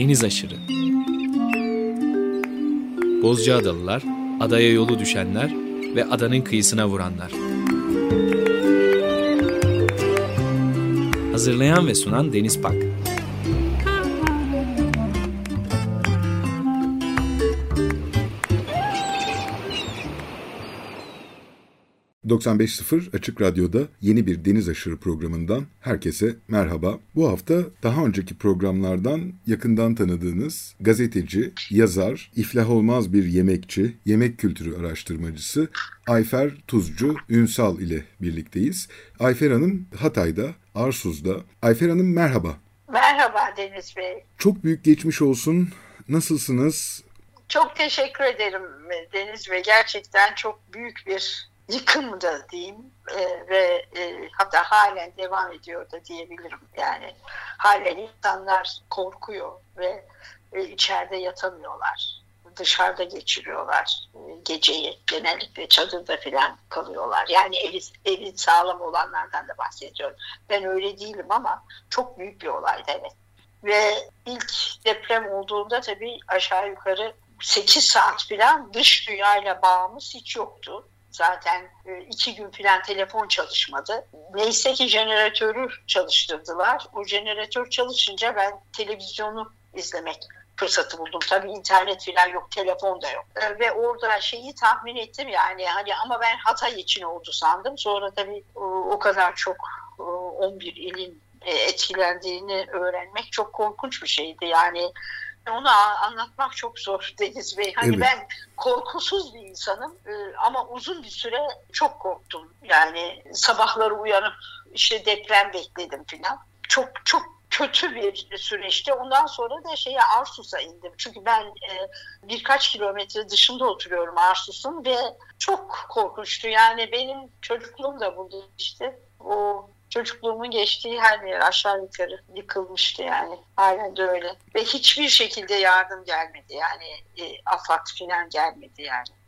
deniz aşırı. Bozcaadalılar, adaya yolu düşenler ve adanın kıyısına vuranlar. Hazırlayan ve sunan Deniz Pak. 95.0 Açık Radyo'da yeni bir Deniz Aşırı programından herkese merhaba. Bu hafta daha önceki programlardan yakından tanıdığınız gazeteci, yazar, iflah olmaz bir yemekçi, yemek kültürü araştırmacısı Ayfer Tuzcu Ünsal ile birlikteyiz. Ayfer Hanım Hatay'da, Arsuz'da. Ayfer Hanım merhaba. Merhaba Deniz Bey. Çok büyük geçmiş olsun. Nasılsınız? Çok teşekkür ederim Deniz Bey. Gerçekten çok büyük bir yıkım diyeyim e, ve e, hatta halen devam ediyor da diyebilirim. Yani halen insanlar korkuyor ve e, içeride yatamıyorlar. Dışarıda geçiriyorlar e, geceyi. Genellikle çadırda falan kalıyorlar. Yani evi, evi sağlam olanlardan da bahsediyorum. Ben öyle değilim ama çok büyük bir olaydı evet. Ve ilk deprem olduğunda tabii aşağı yukarı 8 saat falan dış dünyayla bağımız hiç yoktu. Zaten e, iki gün filan telefon çalışmadı. Neyse ki jeneratörü çalıştırdılar. O jeneratör çalışınca ben televizyonu izlemek fırsatı buldum. Tabii internet filan yok, telefon da yok. E, ve orada şeyi tahmin ettim yani hani ama ben Hatay için oldu sandım. Sonra tabii o kadar çok 11 ilin e, etkilendiğini öğrenmek çok korkunç bir şeydi. Yani onu anlatmak çok zor Deniz Bey. Hani evet. ben korkusuz bir insanım e, ama uzun bir süre çok korktum. Yani sabahları uyanıp işte deprem bekledim falan. Çok çok kötü bir süreçti. Ondan sonra da şeye Arsus'a indim. Çünkü ben e, birkaç kilometre dışında oturuyorum Arsus'un ve çok korkunçtu. Yani benim çocukluğum da burada işte. O çocukluğumun geçtiği her yer aşağı yukarı yıkılmıştı yani. Halen de öyle. Ve hiçbir şekilde yardım gelmedi. Yani e, AFAD falan gelmedi yani.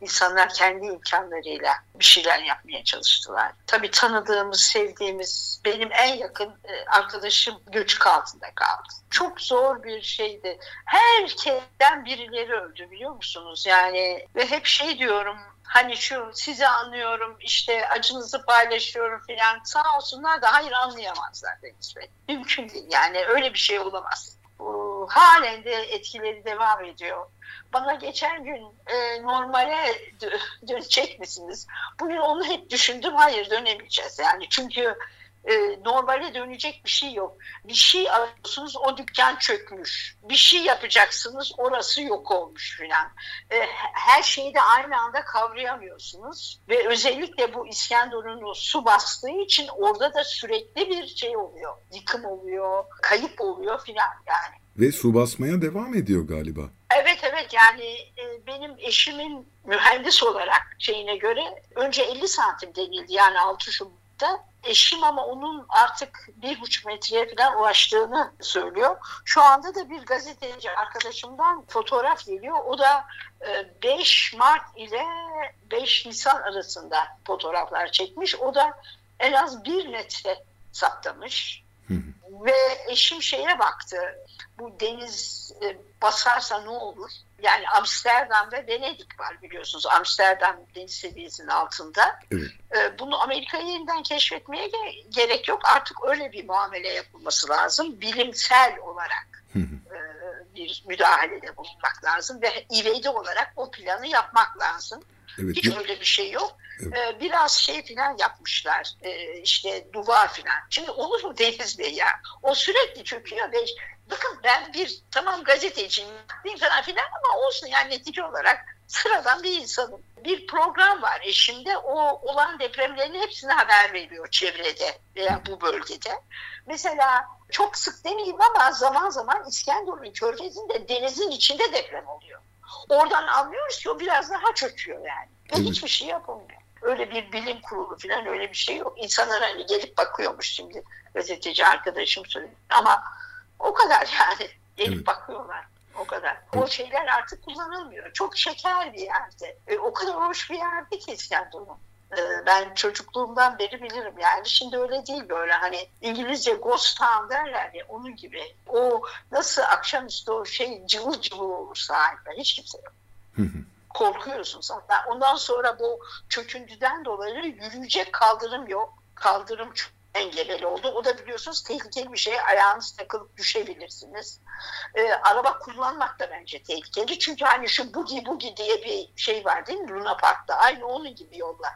İnsanlar kendi imkanlarıyla bir şeyler yapmaya çalıştılar. Tabii tanıdığımız, sevdiğimiz, benim en yakın e, arkadaşım göçük altında kaldı. Çok zor bir şeydi. Herkesten birileri öldü biliyor musunuz? Yani ve hep şey diyorum hani şu sizi anlıyorum işte acınızı paylaşıyorum filan sağ olsunlar da hayır anlayamazlar Deniz Bey. Mümkün değil yani öyle bir şey olamaz. halen de etkileri devam ediyor. Bana geçen gün e, normale dönecek misiniz? Bugün onu hep düşündüm. Hayır dönemeyeceğiz yani. Çünkü e, normale dönecek bir şey yok. Bir şey alıyorsunuz o dükkan çökmüş. Bir şey yapacaksınız orası yok olmuş filan. E, her şeyi de aynı anda kavrayamıyorsunuz. Ve özellikle bu İskenderun'u su bastığı için orada da sürekli bir şey oluyor. Yıkım oluyor, kayıp oluyor filan yani. Ve su basmaya devam ediyor galiba. Evet evet yani e, benim eşimin mühendis olarak şeyine göre önce 50 santim denildi yani 6 Şubat'ta Eşim ama onun artık bir buçuk metreye falan ulaştığını söylüyor. Şu anda da bir gazeteci arkadaşımdan fotoğraf geliyor. O da 5 e, Mart ile 5 Nisan arasında fotoğraflar çekmiş. O da en az bir metre saptamış. Ve eşim şeye baktı. Bu deniz e, basarsa ne olur? Yani Amsterdam ve Venedik var biliyorsunuz. Amsterdam deniz seviyesinin altında. Evet. E, bunu Amerika'yı yeniden keşfetmeye gerek yok. Artık öyle bir muamele yapılması lazım. Bilimsel olarak e, bir müdahalede bulunmak lazım ve ivedi olarak o planı yapmak lazım. Evet. Hiç öyle bir şey yok. Evet. Ee, biraz şey falan yapmışlar. Ee, işte duvar falan. Şimdi olur mu Deniz Bey ya? O sürekli çöküyor ve bakın ben bir tamam gazeteciyim falan filan ama olsun yani netice olarak sıradan bir insanım. Bir program var eşimde. O olan depremlerin hepsine haber veriyor çevrede veya bu bölgede. Mesela çok sık demeyeyim ama zaman zaman İskenderun Körfezi'nde denizin içinde deprem oluyor. Oradan anlıyoruz ki o biraz daha çöküyor yani. Ve evet. hiçbir şey yapamıyor. Öyle bir bilim kurulu falan öyle bir şey yok. İnsanlar hani gelip bakıyormuş şimdi gazeteci arkadaşım söyledi. Ama o kadar yani gelip evet. bakıyorlar. O kadar. O şeyler artık kullanılmıyor. Çok şeker bir yerde. E, o kadar hoş bir yerde ki İskenderun. Ee, ben çocukluğumdan beri bilirim yani. Şimdi öyle değil böyle hani İngilizce ghost town derler ya onun gibi. O nasıl akşamüstü o şey cıvıl cıvıl olur sahilde hiç kimse yok. Korkuyorsun zaten. Ondan sonra bu çöküntüden dolayı yürüyecek kaldırım yok. Kaldırım çok engeleli oldu. O da biliyorsunuz tehlikeli bir şey. Ayağınız takılıp düşebilirsiniz. Ee, araba kullanmak da bence tehlikeli. Çünkü hani şu bugi bugi diye bir şey var değil mi Luna Park'ta? Aynı onun gibi yollar.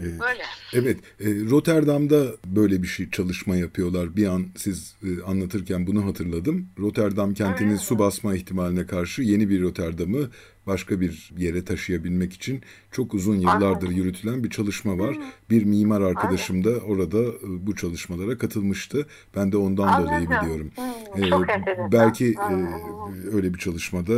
Evet. Böyle. Evet, e, Rotterdam'da böyle bir şey çalışma yapıyorlar. Bir an siz e, anlatırken bunu hatırladım. Rotterdam kentinin su basma ihtimaline karşı yeni bir Rotterdam'ı başka bir yere taşıyabilmek için çok uzun yıllardır yürütülen bir çalışma var. Bir mimar arkadaşım da orada bu çalışmalara katılmıştı. Ben de ondan Anladım. dolayı biliyorum. Hmm, E, çok belki e, öyle bir çalışmada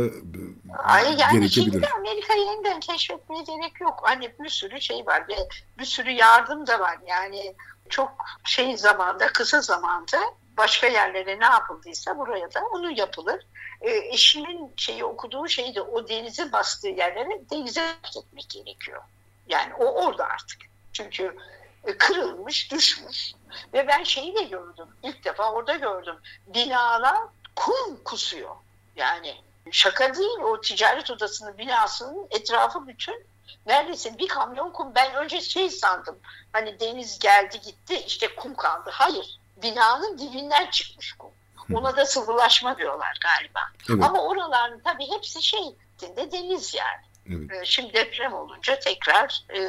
Ay yani şimdi gerekebilir. de Amerika'yı yeniden keşfetmeye gerek yok. Hani bir sürü şey var ve bir sürü yardım da var. Yani çok şey zamanda, kısa zamanda başka yerlere ne yapıldıysa buraya da onu yapılır. E, eşimin şeyi okuduğu şeyi de o denizin bastığı yerlere denize gitmek gerekiyor. Yani o orada artık. Çünkü e, kırılmış, düşmüş. Ve ben şeyi de gördüm. İlk defa orada gördüm. Binalar kum kusuyor. Yani şaka değil o ticaret odasının binasının etrafı bütün neredeyse bir kamyon kum. Ben önce şey sandım hani deniz geldi gitti işte kum kaldı. Hayır binanın dibinden çıkmış kum. Ona da sıvılaşma diyorlar galiba. Evet. Ama oraların tabii hepsi şey de deniz yani. Evet. Ee, Şimdi deprem olunca tekrar e,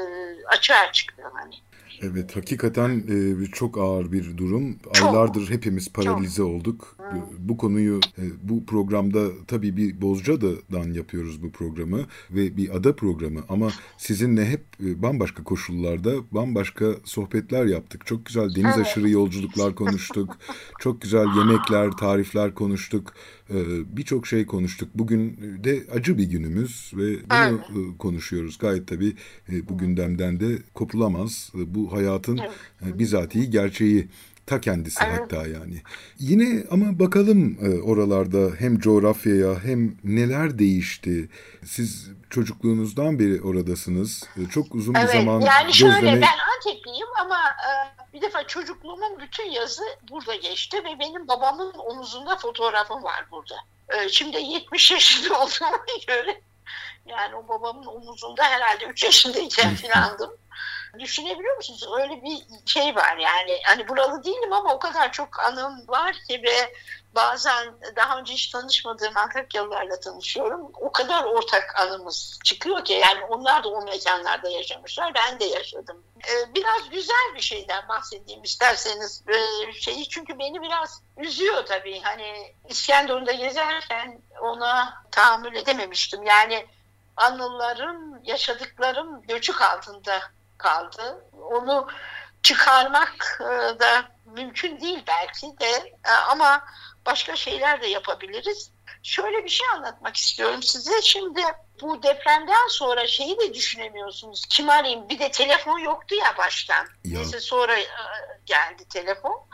açığa çıkıyor hani. Evet hakikaten e, çok ağır bir durum. Çok. Aylardır hepimiz paralize olduk. Hı. Bu- Bu konuyu e, bu programda tabii bir Bozcaada'dan yapıyoruz bu programı ve bir ada programı ama sizinle hep e, bambaşka koşullarda bambaşka sohbetler yaptık. Çok güzel deniz Evet. aşırı yolculuklar konuştuk. çok güzel yemekler, tarifler konuştuk. E, Birçok şey konuştuk. Bugün de acı bir günümüz ve bunu e, konuşuyoruz. Gayet tabii e, bu gündemden de kopulamaz. E, Bu hayatın Evet. e, bizatihi gerçeği ta kendisi Evet. hatta yani. Yine ama bakalım e, oralarda hem coğrafyaya hem neler değişti. Siz çocukluğunuzdan beri oradasınız. E, Çok uzun bir Evet zaman yani şöyle gözleme... ben Antepliyim ama e, bir defa çocukluğumun bütün yazı burada geçti ve benim babamın omuzunda fotoğrafım var burada. Şimdi 70 yaşında olduğuma göre yani o babamın omuzunda herhalde 3 yaşındayken filandım. Düşünebiliyor musunuz? Öyle bir şey var yani. Hani buralı değilim ama o kadar çok anım var ki ve bazen daha önce hiç tanışmadığım Antakyalılarla tanışıyorum. O kadar ortak anımız çıkıyor ki yani onlar da o mekanlarda yaşamışlar. Ben de yaşadım. Ee, biraz güzel bir şeyden bahsedeyim isterseniz ee, şeyi çünkü beni biraz üzüyor tabii. Hani İskenderun'da gezerken ona tahammül edememiştim. Yani anılarım, yaşadıklarım göçük altında kaldı. Onu çıkarmak e, da mümkün değil belki de E, ama başka şeyler de yapabiliriz. Şöyle bir şey anlatmak istiyorum size. Şimdi bu depremden sonra şeyi de düşünemiyorsunuz. Kim arayayım? Bir de telefon yoktu ya baştan. Ya. Neyse sonra e, geldi telefon.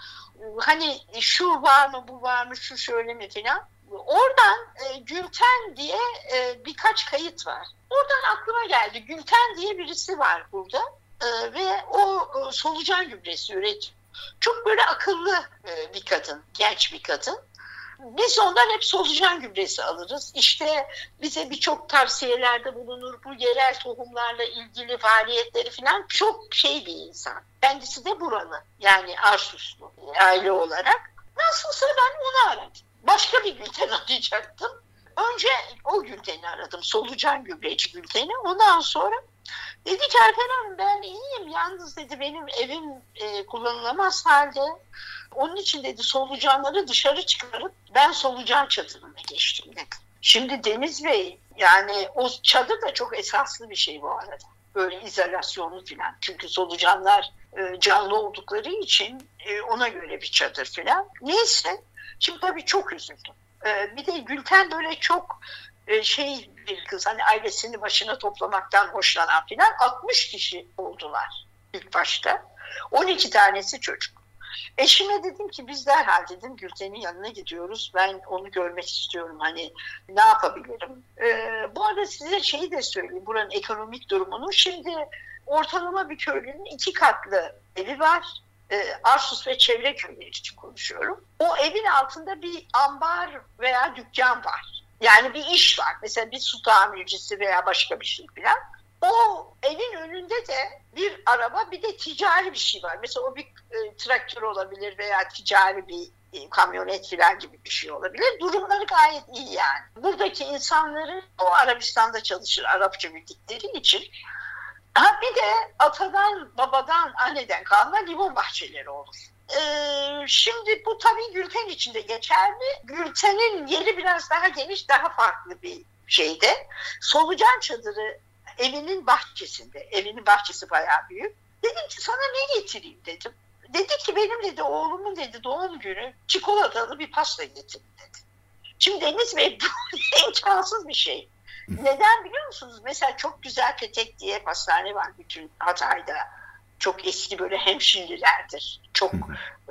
Hani şu var mı bu var mı şu şöyle mi filan. Oradan e, Gülten diye e, birkaç kayıt var. Oradan aklıma geldi. Gülten diye birisi var burada E, ve o e, solucan gübresi üretiyor. Çok böyle akıllı e, bir kadın, genç bir kadın. Biz ondan hep solucan gübresi alırız. İşte bize birçok tavsiyelerde bulunur. Bu yerel tohumlarla ilgili faaliyetleri falan çok şey bir insan. Kendisi de buralı. Yani Arsuslu aile olarak. Nasılsa ben onu aradım. Başka bir Gülten arayacaktım. Önce o Gülten'i aradım. Solucan gübreci Gülten'i. Ondan sonra dedi ki Erkan Hanım ben iyiyim. Yalnız dedi benim evim e, kullanılamaz halde. Onun için dedi solucanları dışarı çıkarıp ben solucan çadırına geçtim dedi. Şimdi Deniz Bey yani o çadır da çok esaslı bir şey bu arada. Böyle izolasyonlu falan. Çünkü solucanlar e, canlı oldukları için e, ona göre bir çadır falan. Neyse şimdi tabii çok üzüldüm. E, bir de Gülten böyle çok e, şey bir kız hani ailesini başına toplamaktan hoşlanan falan 60 kişi oldular ilk başta. 12 tanesi çocuk. Eşime dedim ki biz derhal dedim Gülten'in yanına gidiyoruz. Ben onu görmek istiyorum. Hani ne yapabilirim? Ee, bu arada size şeyi de söyleyeyim. Buranın ekonomik durumunu. Şimdi ortalama bir köylünün iki katlı evi var. Ee, Arsus ve çevre köyleri için konuşuyorum. O evin altında bir ambar veya dükkan var. Yani bir iş var. Mesela bir su tamircisi veya başka bir şey falan. O evin önünde de bir araba bir de ticari bir şey var. Mesela o bir e, traktör olabilir veya ticari bir e, kamyonet falan gibi bir şey olabilir. Durumları gayet iyi yani. Buradaki insanların o Arabistan'da çalışır Arapça bildikleri için Ha bir de atadan, babadan, anneden kalma limon bahçeleri olur. Ee, şimdi bu tabii Gülten için de geçerli. Gülten'in yeri biraz daha geniş, daha farklı bir şeyde. Solucan çadırı evinin bahçesinde. Evinin bahçesi bayağı büyük. Dedim ki sana ne getireyim dedim. Dedi ki benim dedi oğlumun dedi doğum günü çikolatalı bir pasta getirin dedi. Şimdi Deniz Bey bu imkansız bir şey. Neden biliyor musunuz? Mesela çok güzel Petek diye pastane var bütün Hatay'da. Çok eski böyle hemşinlilerdir. Çok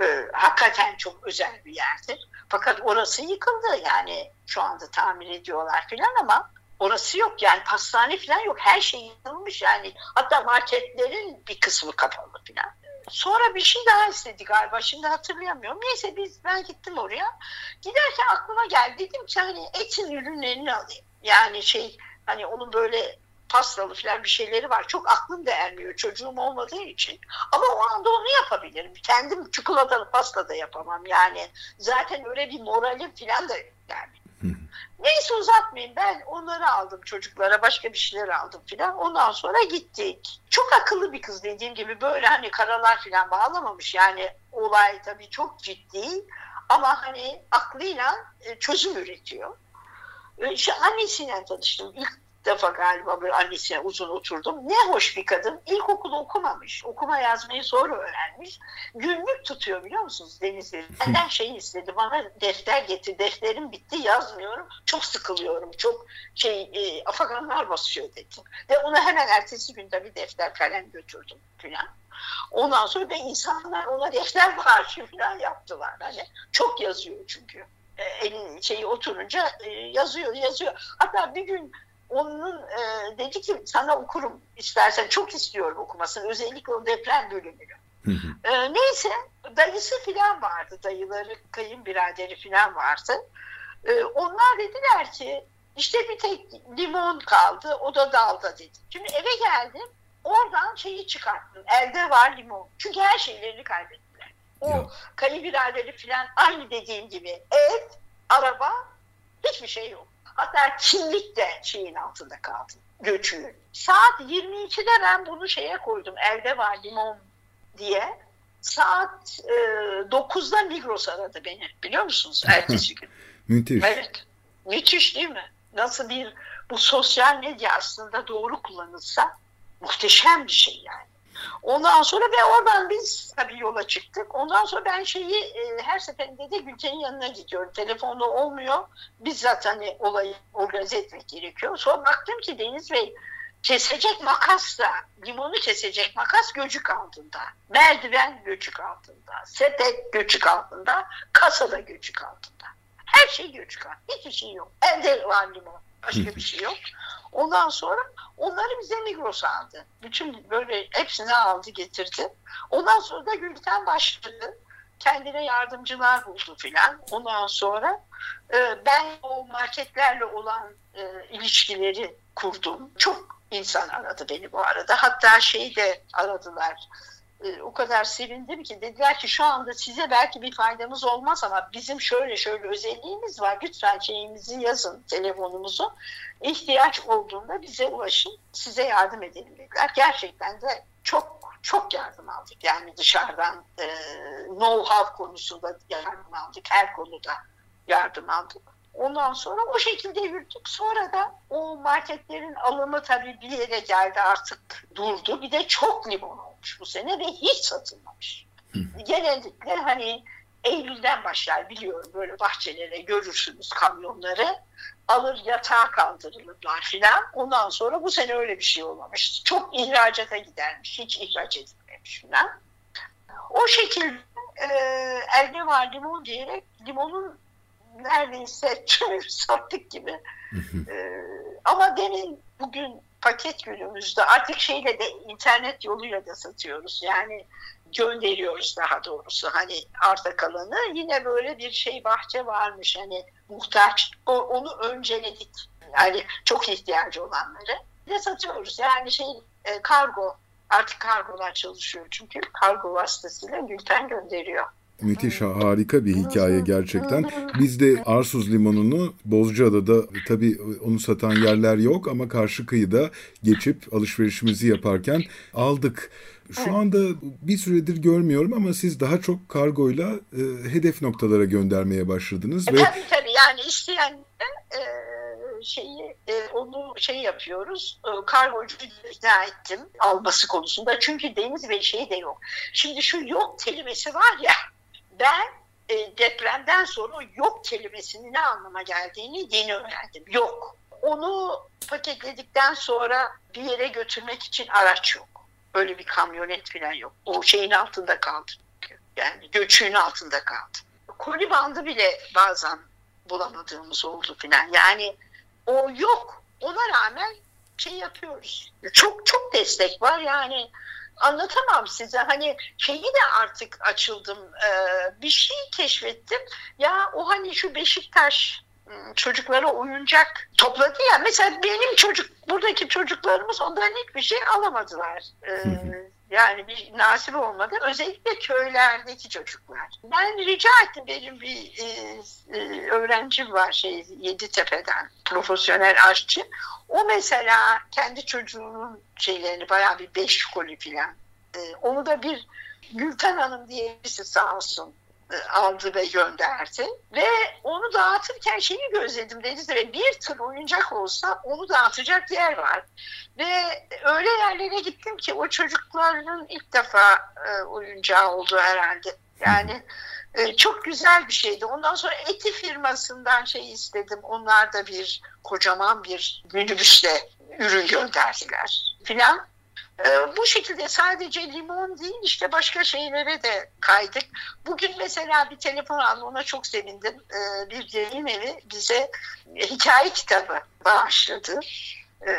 e, hakikaten çok özel bir yerdir. Fakat orası yıkıldı yani şu anda tamir ediyorlar filan ama orası yok yani pastane falan yok. Her şey yıkılmış yani. Hatta marketlerin bir kısmı kapalı filan. Sonra bir şey daha istedi galiba. Şimdi hatırlayamıyorum. Neyse biz ben gittim oraya. Giderken aklıma geldi. Dedim ki hani etin ürünlerini alayım. Yani şey hani onun böyle pastalı falan bir şeyleri var. Çok aklım da ermiyor çocuğum olmadığı için. Ama o anda onu yapabilirim. Kendim çikolatalı pasta da yapamam yani. Zaten öyle bir moralim falan da yani. Neyse uzatmayayım ben onları aldım çocuklara başka bir şeyler aldım filan ondan sonra gittik. Çok akıllı bir kız dediğim gibi böyle hani karalar filan bağlamamış yani olay tabii çok ciddi ama hani aklıyla e, çözüm üretiyor. İşte annesiyle tanıştım. İlk defa galiba böyle annesine uzun oturdum. Ne hoş bir kadın. İlkokulu okumamış. Okuma yazmayı sonra öğrenmiş. Günlük tutuyor biliyor musunuz Denizli? Benden şey istedi. Bana defter getir. Defterim bitti yazmıyorum. Çok sıkılıyorum. Çok şey e, afaganlar basıyor dedi. Ve ona hemen ertesi gün bir defter kalem götürdüm falan. Ondan sonra da insanlar ona defter bağışı falan yaptılar. Hani çok yazıyor çünkü. E, elin şeyi oturunca e, yazıyor yazıyor. Hatta bir gün onun e, dedi ki sana okurum istersen çok istiyorum okumasını özellikle o deprem bölümünü. E, neyse dayısı filan vardı dayıları kayınbiraderi filan vardı. E, onlar dediler ki işte bir tek limon kaldı o da dalda dedi. Şimdi eve geldim oradan şeyi çıkarttım elde var limon çünkü her şeylerini kaybettiler. O ya. kayınbiraderi filan aynı dediğim gibi ev, araba hiçbir şey yok. Hatta kimlik de şeyin altında kaldı. Göçüğün. Saat 22'de ben bunu şeye koydum. Elde var limon diye. Saat e, 9'da Migros aradı beni. Biliyor musunuz? Ertesi gün. Müthiş. Evet. Müthiş değil mi? Nasıl bir bu sosyal medya aslında doğru kullanılsa muhteşem bir şey yani. Ondan sonra ve oradan biz tabii yola çıktık. Ondan sonra ben şeyi e, her seferinde de Gülten'in yanına gidiyorum. Telefonda olmuyor. Bizzat hani olayı organize etmek gerekiyor. Sonra baktım ki Deniz Bey kesecek makas da limonu kesecek makas göçük altında. Merdiven göçük altında. Sepet göçük altında. Kasada göçük altında. Her şey göçük altında. Hiçbir şey yok. Elde var limon. Başka bir şey yok. Ondan sonra onları bize Migros aldı. Bütün böyle hepsini aldı getirdi. Ondan sonra da Gülten başladı. Kendine yardımcılar buldu filan. Ondan sonra e, ben o marketlerle olan e, ilişkileri kurdum. Çok insan aradı beni bu arada. Hatta şeyi de aradılar e, o kadar sevindim ki dediler ki şu anda size belki bir faydamız olmaz ama bizim şöyle şöyle özelliğimiz var. Lütfen şeyimizi yazın telefonumuzu. İhtiyaç olduğunda bize ulaşın. Size yardım edelim dediler. Gerçekten de çok çok yardım aldık. Yani dışarıdan e, know-how konusunda yardım aldık. Her konuda yardım aldık. Ondan sonra o şekilde yürüttük. Sonra da o marketlerin alımı tabii bir yere geldi artık durdu. Bir de çok limon olmuş bu sene ve hiç satılmamış. Genellikle hani Eylül'den başlar biliyorum böyle bahçelere görürsünüz kamyonları alır yatağa kaldırılırlar filan. Ondan sonra bu sene öyle bir şey olmamış. Çok ihracata gidermiş. Hiç ihraç edilmemiş filan. O şekilde e, elde var limon diyerek limonun neredeyse tümü sattık gibi. e, ama demin bugün paket günümüzde artık şeyle de internet yoluyla da satıyoruz. Yani gönderiyoruz daha doğrusu hani arta kalanı. Yine böyle bir şey bahçe varmış hani muhtaç. O, onu önceledik. Yani çok ihtiyacı olanları. Ne satıyoruz? Yani şey e, kargo. Artık kargolar çalışıyor çünkü kargo vasıtasıyla Gülten gönderiyor. Müthiş harika bir hikaye gerçekten. Biz de Arsuz limonunu Bozcaada'da tabii onu satan yerler yok ama karşı kıyıda geçip alışverişimizi yaparken aldık. Şu anda bir süredir görmüyorum ama siz daha çok kargoyla e, hedef noktalara göndermeye başladınız. E, ve... Tabii tabii yani isteyen e, şeyi e, onu şey yapıyoruz. E, kargocuyu ikna ettim alması konusunda. Çünkü Deniz Bey şey de yok. Şimdi şu yok kelimesi var ya ben e, depremden sonra yok kelimesinin ne anlama geldiğini yeni öğrendim. Yok. Onu paketledikten sonra bir yere götürmek için araç yok. Böyle bir kamyonet falan yok. O şeyin altında kaldı. Yani göçüğün altında kaldı. Koli bandı bile bazen bulamadığımız oldu falan. Yani o yok. Ona rağmen şey yapıyoruz. Çok çok destek var yani anlatamam size. Hani şeyi de artık açıldım. Ee, bir şey keşfettim. Ya o hani şu Beşiktaş ıı, çocuklara oyuncak topladı ya. Mesela benim çocuk, buradaki çocuklarımız ondan hiçbir şey alamadılar. Ee, yani bir nasip olmadı. Özellikle köylerdeki çocuklar. Ben rica ettim benim bir e, e, öğrencim var şey Yeditepe'den profesyonel aşçı. O mesela kendi çocuğunun şeylerini bayağı bir beş koli filan. E, onu da bir Gülten Hanım diye birisi sağ olsun aldı ve gönderdi. Ve onu dağıtırken şeyi gözledim dedi ve bir tır oyuncak olsa onu dağıtacak yer var. Ve öyle yerlere gittim ki o çocukların ilk defa e, oyuncağı oldu herhalde. Yani e, çok güzel bir şeydi. Ondan sonra Eti firmasından şey istedim. Onlar da bir kocaman bir minibüsle ürün gönderdiler filan. E, bu şekilde sadece limon değil işte başka şeylere de kaydık. Bugün mesela bir telefon aldım ona çok sevindim. E, bir yayın evi bize hikaye kitabı bağışladı. E,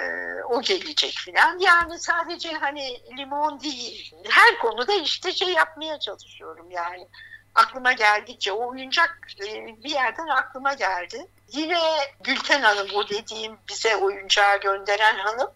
o gelecek filan. Yani sadece hani limon değil. Her konuda işte şey yapmaya çalışıyorum yani aklıma geldikçe o oyuncak e, bir yerden aklıma geldi. Yine Gülten Hanım o dediğim bize oyuncağı gönderen hanım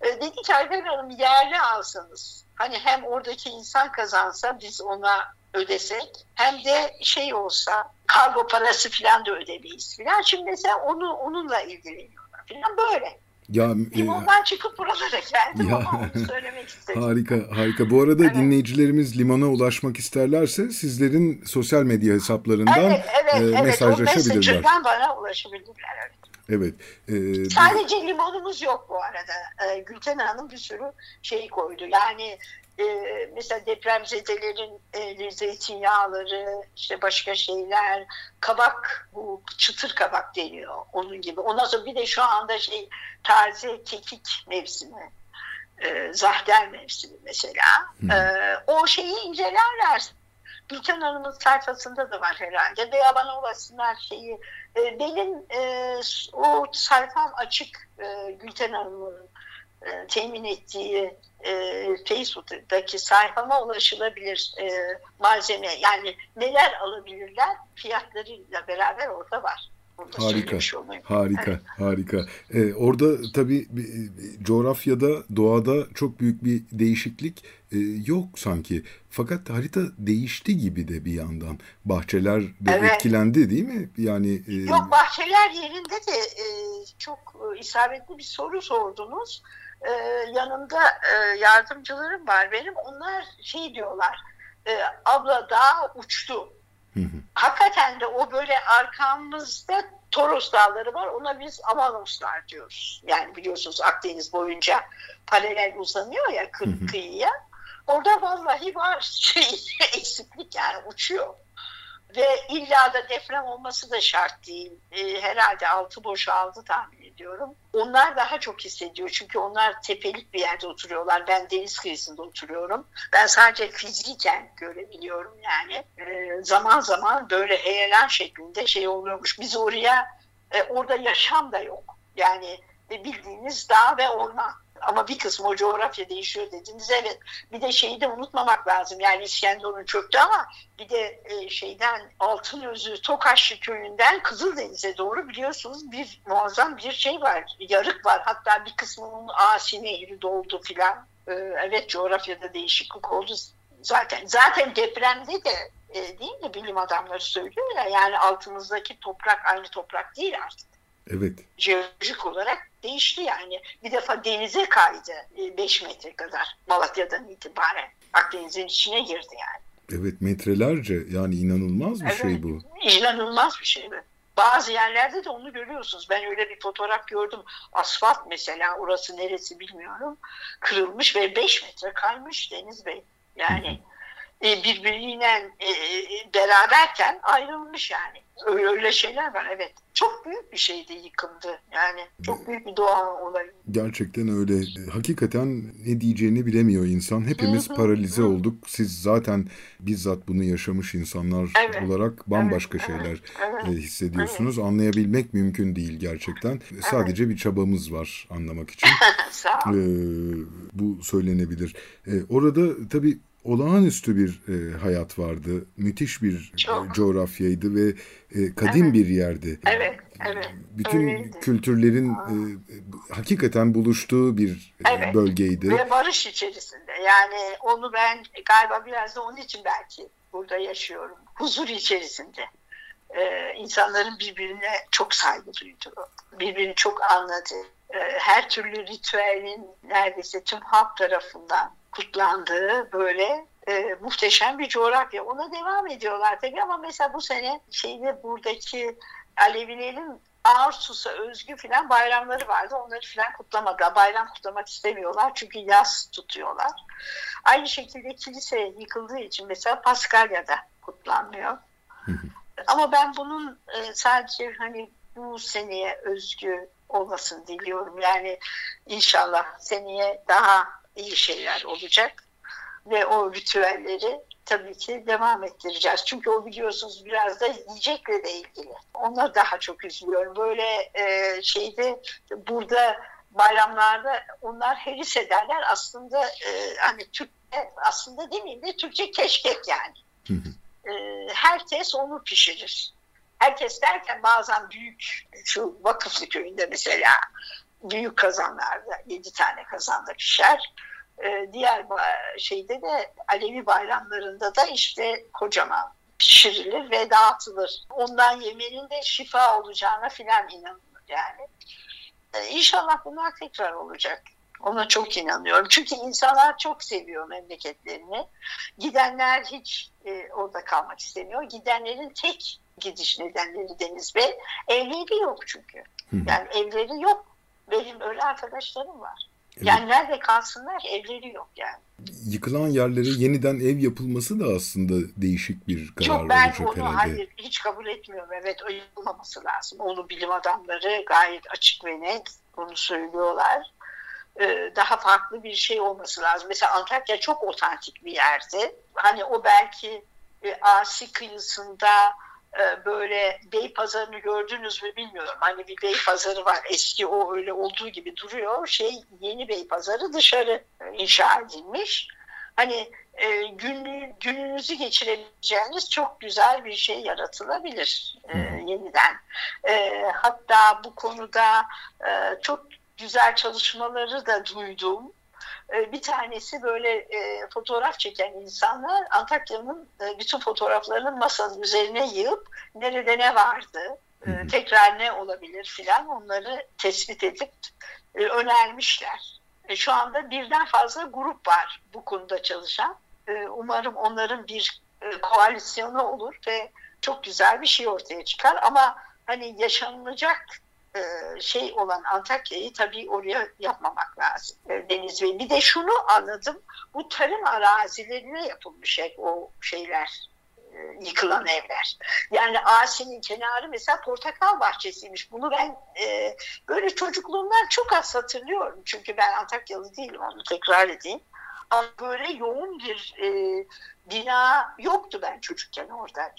e, dedi ki Ayfer Hanım yerli alsanız. Hani hem oradaki insan kazansa biz ona ödesek hem de şey olsa kargo parası falan da ödemeyiz falan. Şimdi mesela onu onunla ilgileniyorlar falan böyle. Ya, Limondan e, çıkıp buralara geldim ya, ama onu söylemek istedim. Harika, harika. Bu arada evet. dinleyicilerimiz limana ulaşmak isterlerse sizlerin sosyal medya hesaplarından evet, evet, e, evet. mesajlaşabilirler. Evet, o bana ulaşabilirler. Evet. Evet. E, Sadece limonumuz yok bu arada. E, Gülten Hanım bir sürü şey koydu. Yani e, mesela depremzedelerin e, zeytinyağları, işte başka şeyler, kabak, bu çıtır kabak deniyor onun gibi. Ondan sonra bir de şu anda şey taze kekik mevsimi, e, zahter mevsimi mesela. Hmm. E, o şeyi incelerler. Gülten Hanım'ın sayfasında da var herhalde veya bana ulaşsınlar şeyi. E, benim e, o sayfam açık e, Gülten Hanım'ın e, temin ettiği e, Facebook'taki sayfama ulaşılabilir e, malzeme yani neler alabilirler fiyatlarıyla beraber orada var. Harika, harika, evet. harika. Ee, orada tabii coğrafyada, doğada çok büyük bir değişiklik e, yok sanki. Fakat harita değişti gibi de bir yandan. Bahçeler de evet. etkilendi değil mi? Yani e... Yok bahçeler yerinde de e, çok e, isabetli bir soru sordunuz e, yanımda e, yardımcılarım var benim. Onlar şey diyorlar, e, abla daha uçtu. Hakikaten de o böyle arkamızda Toros dağları var. Ona biz Amanoslar diyoruz. Yani biliyorsunuz Akdeniz boyunca paralel uzanıyor ya kı- kıyıya. Orada vallahi var şey eksiklik yani uçuyor. Ve illa da deprem olması da şart değil. E, herhalde altı boşaldı tahmin ediyorum. Onlar daha çok hissediyor. Çünkü onlar tepelik bir yerde oturuyorlar. Ben deniz kıyısında oturuyorum. Ben sadece fiziken görebiliyorum yani. E, zaman zaman böyle heyelan şeklinde şey oluyormuş. Biz oraya, e, orada yaşam da yok. Yani bildiğiniz dağ ve orman ama bir kısmı o coğrafya değişiyor dediniz. Evet bir de şeyi de unutmamak lazım. Yani İskenderun çöktü ama bir de e, şeyden Altınözü Tokaşlı köyünden Kızıldeniz'e doğru biliyorsunuz bir muazzam bir şey var. Yarık var. Hatta bir kısmının Asi Nehri doldu filan. E, evet coğrafyada değişiklik oldu zaten. Zaten depremde de e, değil mi bilim adamları söylüyor ya yani altımızdaki toprak aynı toprak değil artık. Evet. Jeolojik olarak değişti yani. Bir defa denize kaydı 5 e, metre kadar Malatya'dan itibaren. Akdeniz'in içine girdi yani. Evet metrelerce yani inanılmaz bir evet, şey bu. İnanılmaz bir şey bu. Bazı yerlerde de onu görüyorsunuz. Ben öyle bir fotoğraf gördüm. Asfalt mesela orası neresi bilmiyorum. Kırılmış ve 5 metre kaymış Deniz Bey. Yani e, birbiriyle e, beraberken ayrılmış yani. Öyle, öyle şeyler var evet. Çok büyük bir şeydi yıkıldı. Yani çok büyük bir doğa olayı. Gerçekten öyle. Hakikaten ne diyeceğini bilemiyor insan. Hepimiz paralize olduk. Siz zaten bizzat bunu yaşamış insanlar evet. olarak bambaşka evet. şeyler evet. hissediyorsunuz. Evet. Anlayabilmek mümkün değil gerçekten. Evet. Sadece bir çabamız var anlamak için. Sağ ol. Ee, bu söylenebilir. Ee, orada tabii olağanüstü bir e, hayat vardı. Müthiş bir e, coğrafyaydı ve e, kadim evet. bir yerdi. Evet, evet. Bütün Öyleydi. kültürlerin e, hakikaten buluştuğu bir e, evet. bölgeydi. Ve barış içerisinde. Yani onu ben galiba biraz da onun için belki burada yaşıyorum. Huzur içerisinde. Ee, insanların birbirine çok saygı duyduğu, birbirini çok anladı. Ee, her türlü ritüelin neredeyse tüm halk tarafından kutlandığı böyle e, muhteşem bir coğrafya. Ona devam ediyorlar tabii ama mesela bu sene şeyde buradaki Alevilerin Ağustus'a özgü filan bayramları vardı. Onları filan kutlamadılar. Bayram kutlamak istemiyorlar çünkü yaz tutuyorlar. Aynı şekilde kilise yıkıldığı için mesela Paskalya'da kutlanmıyor. Ama ben bunun e, sadece hani bu seneye özgü olmasını diliyorum. Yani inşallah seneye daha iyi şeyler olacak ve o ritüelleri tabii ki devam ettireceğiz. Çünkü o biliyorsunuz biraz da yiyecekle de ilgili. Ona daha çok üzülüyorum. Böyle e, şeyde burada bayramlarda onlar heris ederler. Aslında e, hani Türkçe aslında demeyeyim de Türkçe keşkek yani. e, herkes onu pişirir. Herkes derken bazen büyük şu Vakıflı köyünde mesela büyük kazanlarda yedi tane kazanda pişer e, diğer şeyde de Alevi bayramlarında da işte kocaman pişirilir ve dağıtılır. Ondan yemenin de şifa olacağına filan inanılır yani. E, inşallah bunlar tekrar olacak. Ona çok inanıyorum. Çünkü insanlar çok seviyor memleketlerini. Gidenler hiç e, orada kalmak istemiyor. Gidenlerin tek gidiş nedenleri Deniz Bey. Evleri yok çünkü. Yani evleri yok. Benim öyle arkadaşlarım var. Yani nerede kalsınlar evleri yok yani. Yıkılan yerlere yeniden ev yapılması da aslında değişik bir karar Çok ben olacak onu, herhalde. Hayır hiç kabul etmiyorum. Evet o yapılmaması lazım. Onu bilim adamları gayet açık ve net bunu söylüyorlar. Ee, daha farklı bir şey olması lazım. Mesela Antakya çok otantik bir yerdi. Hani o belki e, Asi kıyısında e, böyle bey pazarını gördünüz mü bilmiyorum. Hani bir bey pazarı var. Eski o öyle olduğu gibi duruyor. Şey yeni bey pazarı dışarı inşa edilmiş. Hani e, günlü, gününüzü geçirebileceğiniz çok güzel bir şey yaratılabilir e, yeniden. E, hatta bu konuda e, çok güzel çalışmaları da duydum. Ee, bir tanesi böyle e, fotoğraf çeken insanlar Antakya'nın e, bütün fotoğraflarının masanın üzerine yığıp nerede ne vardı, e, tekrar ne olabilir filan onları tespit edip önermişler. Şu anda birden fazla grup var bu konuda çalışan. Umarım onların bir koalisyonu olur ve çok güzel bir şey ortaya çıkar. Ama hani yaşanılacak e, şey olan Antakya'yı tabii oraya yapmamak lazım e, Deniz Bey. Bir de şunu anladım. Bu tarım arazilerine yapılmış hep o şeyler. e, yıkılan evler. Yani Asi'nin kenarı mesela portakal bahçesiymiş. Bunu ben e, böyle çocukluğumdan çok az hatırlıyorum. Çünkü ben Antakyalı değilim onu tekrar edeyim. Ama böyle yoğun bir e, bina yoktu ben çocukken orada.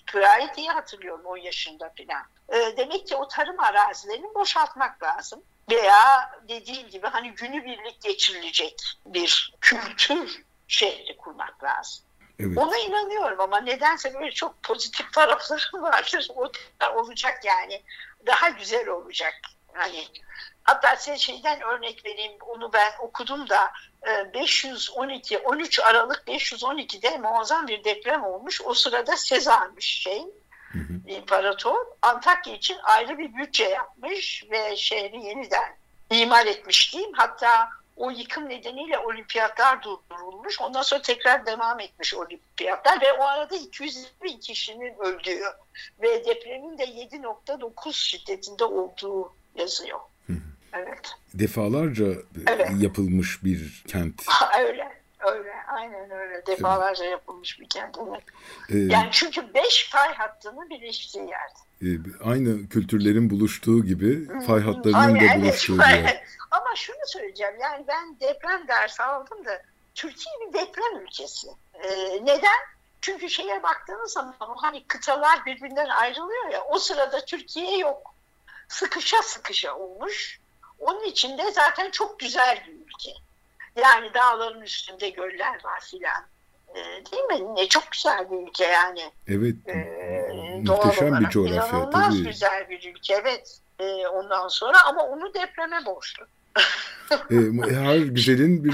İyi hatırlıyorum 10 yaşında falan. E, demek ki o tarım arazilerini boşaltmak lazım. Veya dediğim gibi hani günübirlik geçirilecek bir kültür şehri kurmak lazım. Evet. Ona inanıyorum ama nedense böyle çok pozitif tarafları vardır. O da olacak yani. Daha güzel olacak. Hani hatta size şeyden örnek vereyim. Onu ben okudum da 512 e, 13 Aralık 512'de muazzam bir deprem olmuş. O sırada Sezar'mış şey. Hı hı. İmparator Antakya için ayrı bir bütçe yapmış ve şehri yeniden imar etmiş diyeyim. Hatta o yıkım nedeniyle olimpiyatlar durdurulmuş. Ondan sonra tekrar devam etmiş olimpiyatlar ve o arada 200 bin kişinin öldüğü ve depremin de 7.9 şiddetinde olduğu yazıyor. Evet. Defalarca evet. yapılmış bir kent. öyle. Öyle, aynen öyle. Defalarca evet. yapılmış. Evet. Ee, yani çünkü beş fay hattının birleştiği yerde. E, aynı kültürlerin buluştuğu gibi fay hatlarının da buluştuğu evet. yer. Ama şunu söyleyeceğim yani ben deprem dersi aldım da Türkiye bir deprem ülkesi. Ee, neden? Çünkü şeye baktığınız zaman hani kıtalar birbirinden ayrılıyor ya o sırada Türkiye yok. Sıkışa sıkışa olmuş. Onun için de zaten çok güzel bir ülke. Yani dağların üstünde göller var filan. Ee, değil mi? Ne çok güzel bir ülke yani. Evet. Ee, muhteşem bir coğrafya. İnanılmaz tabii. güzel bir ülke evet. Ee, ondan sonra ama onu depreme borçlu e, her güzelin bir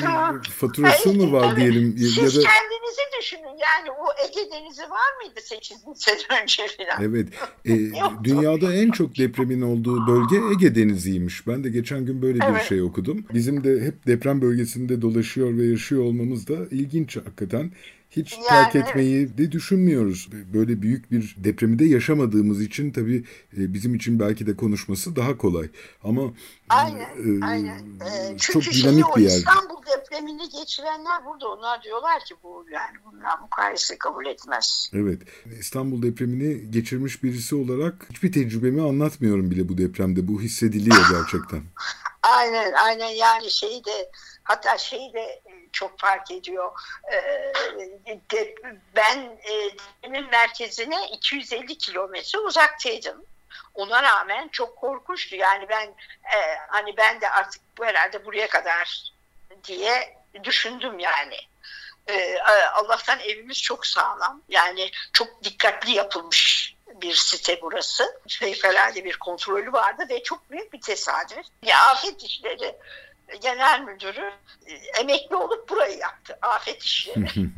faturası mı var tabii. diyelim? Siz ya da... kendinizi düşünün yani o Ege Denizi var mıydı 8 bin sene önce falan? Evet. E, dünyada en çok depremin olduğu bölge Ege Denizi'ymiş. Ben de geçen gün böyle evet. bir şey okudum. Bizim de hep deprem bölgesinde dolaşıyor ve yaşıyor olmamız da ilginç hakikaten hiç yani, terk etmeyi de düşünmüyoruz. Böyle büyük bir depremi de yaşamadığımız için tabii e, bizim için belki de konuşması daha kolay. Ama aynen, e, aynen. E, çok dinamik bir yer. İstanbul depremini geçirenler burada onlar diyorlar ki bu yani bunlar mukayese kabul etmez. Evet. İstanbul depremini geçirmiş birisi olarak hiçbir tecrübemi anlatmıyorum bile bu depremde. Bu hissediliyor gerçekten. aynen aynen yani şeyi de hatta şeyi de çok fark ediyor. De, ben e, depremin merkezine 250 kilometre uzaktaydım. Ona rağmen çok korkunçtu. Yani ben e, hani ben de artık bu herhalde buraya kadar diye düşündüm yani. Allah'tan evimiz çok sağlam. Yani çok dikkatli yapılmış bir site burası. Fevkalade bir kontrolü vardı ve çok büyük bir tesadüf. Ya afet işleri genel müdürü e, emekli olup burayı yaptı. Afet işleri.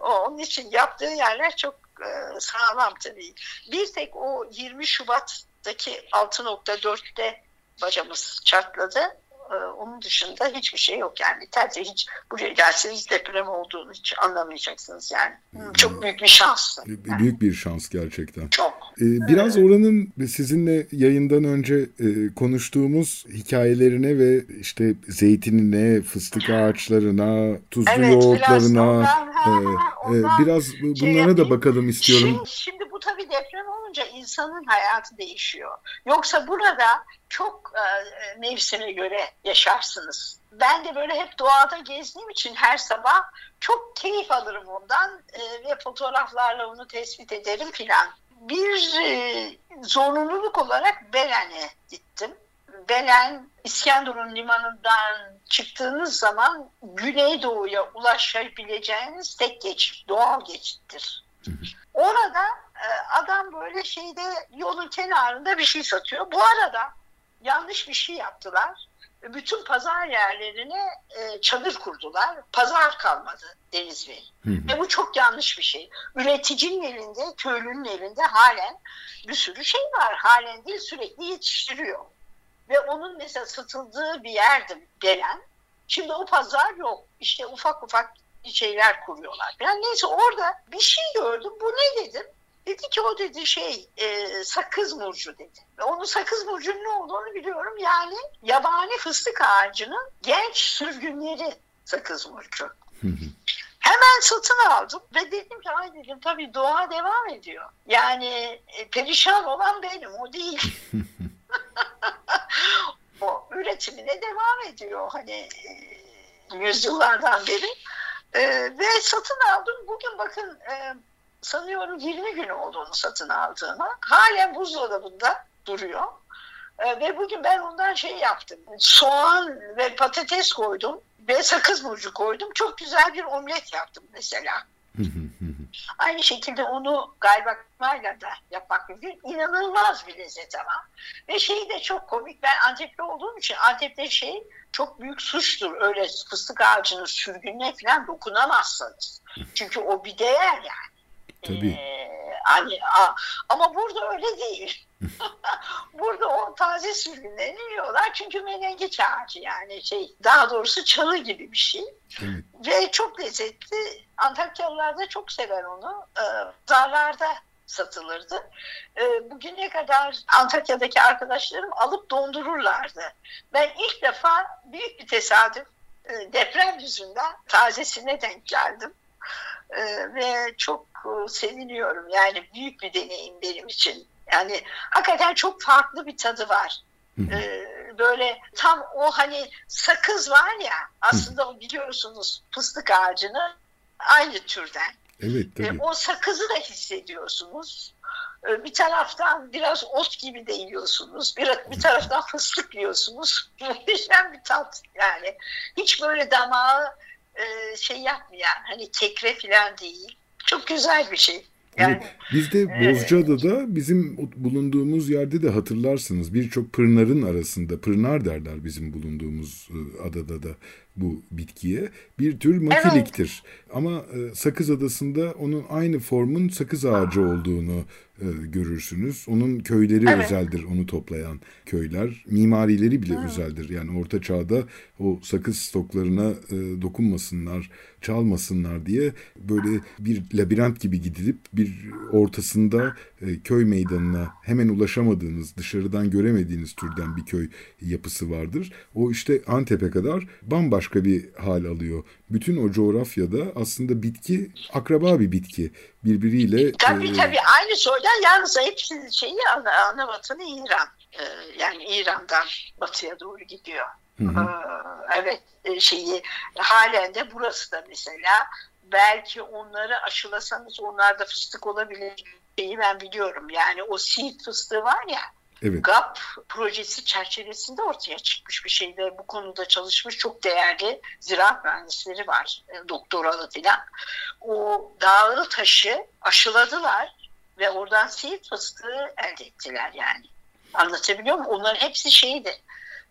Onun için yaptığı yerler çok e, sağlam tabii. Bir tek o 20 Şubat'taki 6.4'te bacamız çatladı. Ee, onun dışında hiçbir şey yok yani. Tercih hiç buraya gelseniz deprem olduğunu hiç anlamayacaksınız yani. Çok büyük bir şans. Yani. Büyük bir şans gerçekten. Çok. Ee, biraz oranın sizinle yayından önce e, konuştuğumuz hikayelerine ve işte zeytinine, fıstık ağaçlarına, tuzlu evet, yoğurtlarına biraz, ondan, e, e, biraz bunlara şey da bakalım istiyorum. Şimdi, şimdi tabii deprem olunca insanın hayatı değişiyor. Yoksa burada çok e, mevsime göre yaşarsınız. Ben de böyle hep doğada gezdiğim için her sabah çok keyif alırım ondan e, ve fotoğraflarla onu tespit ederim filan. Bir e, zorunluluk olarak Belen'e gittim. Belen İskenderun limanından çıktığınız zaman Güneydoğu'ya ulaşabileceğiniz tek geçit, doğal geçittir. Orada e, adam böyle şeyde yolun kenarında bir şey satıyor. Bu arada yanlış bir şey yaptılar. Bütün pazar yerlerine e, çadır kurdular. Pazar kalmadı Deniz Bey. Hı hı. Ve bu çok yanlış bir şey. Üreticinin elinde, köylünün elinde halen bir sürü şey var. Halen değil sürekli yetiştiriyor. Ve onun mesela satıldığı bir yerdi gelen. Şimdi o pazar yok. İşte ufak ufak şeyler kuruyorlar. Yani neyse orada bir şey gördüm. Bu ne dedim? Dedi ki o dedi şey e, sakız murcu dedi. Ve onun sakız murcunun ne olduğunu biliyorum. Yani yabani fıstık ağacının genç sürgünleri sakız murcu. Hemen satın aldım ve dedim ki ay dedim tabii doğa devam ediyor. Yani e, perişan olan benim o değil. o üretimine devam ediyor hani e, yüzyıllardan beri. E, ve satın aldım. Bugün bakın e, sanıyorum 20 gün oldu onu satın aldığıma. Halen buzdolabında duruyor. E, ve bugün ben ondan şey yaptım. Soğan ve patates koydum ve sakız burcu koydum. Çok güzel bir omlet yaptım mesela. Aynı şekilde onu galiba kıymayla da yapmak mümkün. İnanılmaz bir lezzet ama. Ve şey de çok komik. Ben Antepli olduğum için Antep'te şey çok büyük suçtur. Öyle fıstık ağacının sürgününe falan dokunamazsınız. Çünkü o bir değer yani. Tabii. Ee, hani, a, ama burada öyle değil. burada o taze sürgünlerini yiyorlar çünkü menengiç ağacı yani şey daha doğrusu çalı gibi bir şey. Evet. Ve çok lezzetli. Antakyalılar da çok sever onu. Ee, pazarlarda satılırdı. Ee, bugüne kadar Antakya'daki arkadaşlarım alıp dondururlardı. Ben ilk defa büyük bir tesadüf e, deprem yüzünden tazesine denk geldim. Ee, ve çok e, seviniyorum. Yani büyük bir deneyim benim için. Yani hakikaten çok farklı bir tadı var. Ee, böyle tam o hani sakız var ya aslında o biliyorsunuz fıstık ağacını aynı türden. Evet tabii. o sakızı da hissediyorsunuz. Ee, bir taraftan biraz ot gibi de yiyorsunuz. Bir, bir taraftan fıstık yiyorsunuz. Muhteşem bir tat yani. Hiç böyle damağı e, şey yapmayan hani kekre falan değil. Çok güzel bir şey. Yani, Evet, biz de Bozcaada'da bizim bulunduğumuz yerde de hatırlarsınız birçok pırnarın arasında pırnar derler bizim bulunduğumuz e, adada da bu bitkiye bir tür makiliktir. Ama e, Sakız Adası'nda onun aynı formun sakız ağacı olduğunu e, görürsünüz. Onun köyleri Evet. özeldir onu toplayan köyler. Mimarileri bile özeldir. Yani orta çağda o sakız stoklarına e, dokunmasınlar, çalmasınlar diye böyle bir labirent gibi gidilip bir ortasında e, köy meydanına hemen ulaşamadığınız, dışarıdan göremediğiniz türden bir köy yapısı vardır. O işte Antep'e kadar bambaşka bir hal alıyor. Bütün o coğrafyada aslında bitki akraba bir bitki. Birbiriyle Tabii e, tabii aynı soydan yalnız hepsinin şeyi ana, ana vatanı İran. Ee, yani İran'dan batıya doğru gidiyor. Hı hı. Ee, evet e, şeyi halen de burası da mesela belki onları aşılasanız onlarda fıstık olabilir şeyi ben biliyorum. Yani o seed fıstığı var ya evet. GAP projesi çerçevesinde ortaya çıkmış bir şeyde bu konuda çalışmış çok değerli ziraat mühendisleri var e, doktoralı filan. O dağlı taşı aşıladılar ve oradan seed fıstığı elde ettiler yani. Anlatabiliyor muyum? Onların hepsi şeydi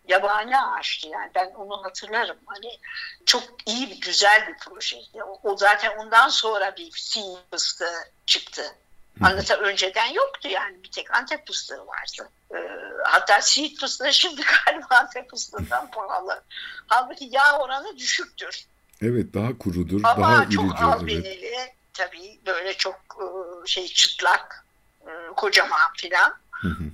yabani ağaçtı yani ben onu hatırlarım. Hani çok iyi güzel bir projeydi. O, o zaten ondan sonra bir seed fıstığı çıktı. Anlata önceden yoktu yani bir tek Antep fıstığı vardı. Ee, hatta Siirt fıstığı şimdi galiba Antep fıstığından pahalı. Halbuki yağ oranı düşüktür. Evet daha kurudur, Ama daha çok iridir. Evet. albenili tabii böyle çok e, şey çıtlak, e, kocaman filan.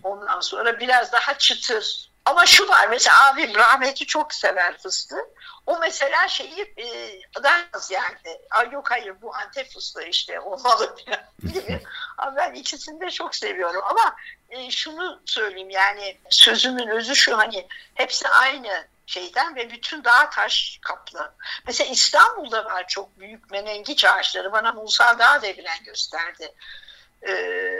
Ondan sonra biraz daha çıtır. Ama şu var mesela abim rahmeti çok sever fıstığı. O mesela şeyi e, az yani. Ay yok hayır bu Antep fıstığı işte olmalı gibi. Ama ben ikisini de çok seviyorum. Ama e, şunu söyleyeyim yani sözümün özü şu hani hepsi aynı şeyden ve bütün dağ taş kaplı. Mesela İstanbul'da var çok büyük menengiç ağaçları. Bana Musa Dağ Deviren gösterdi. E,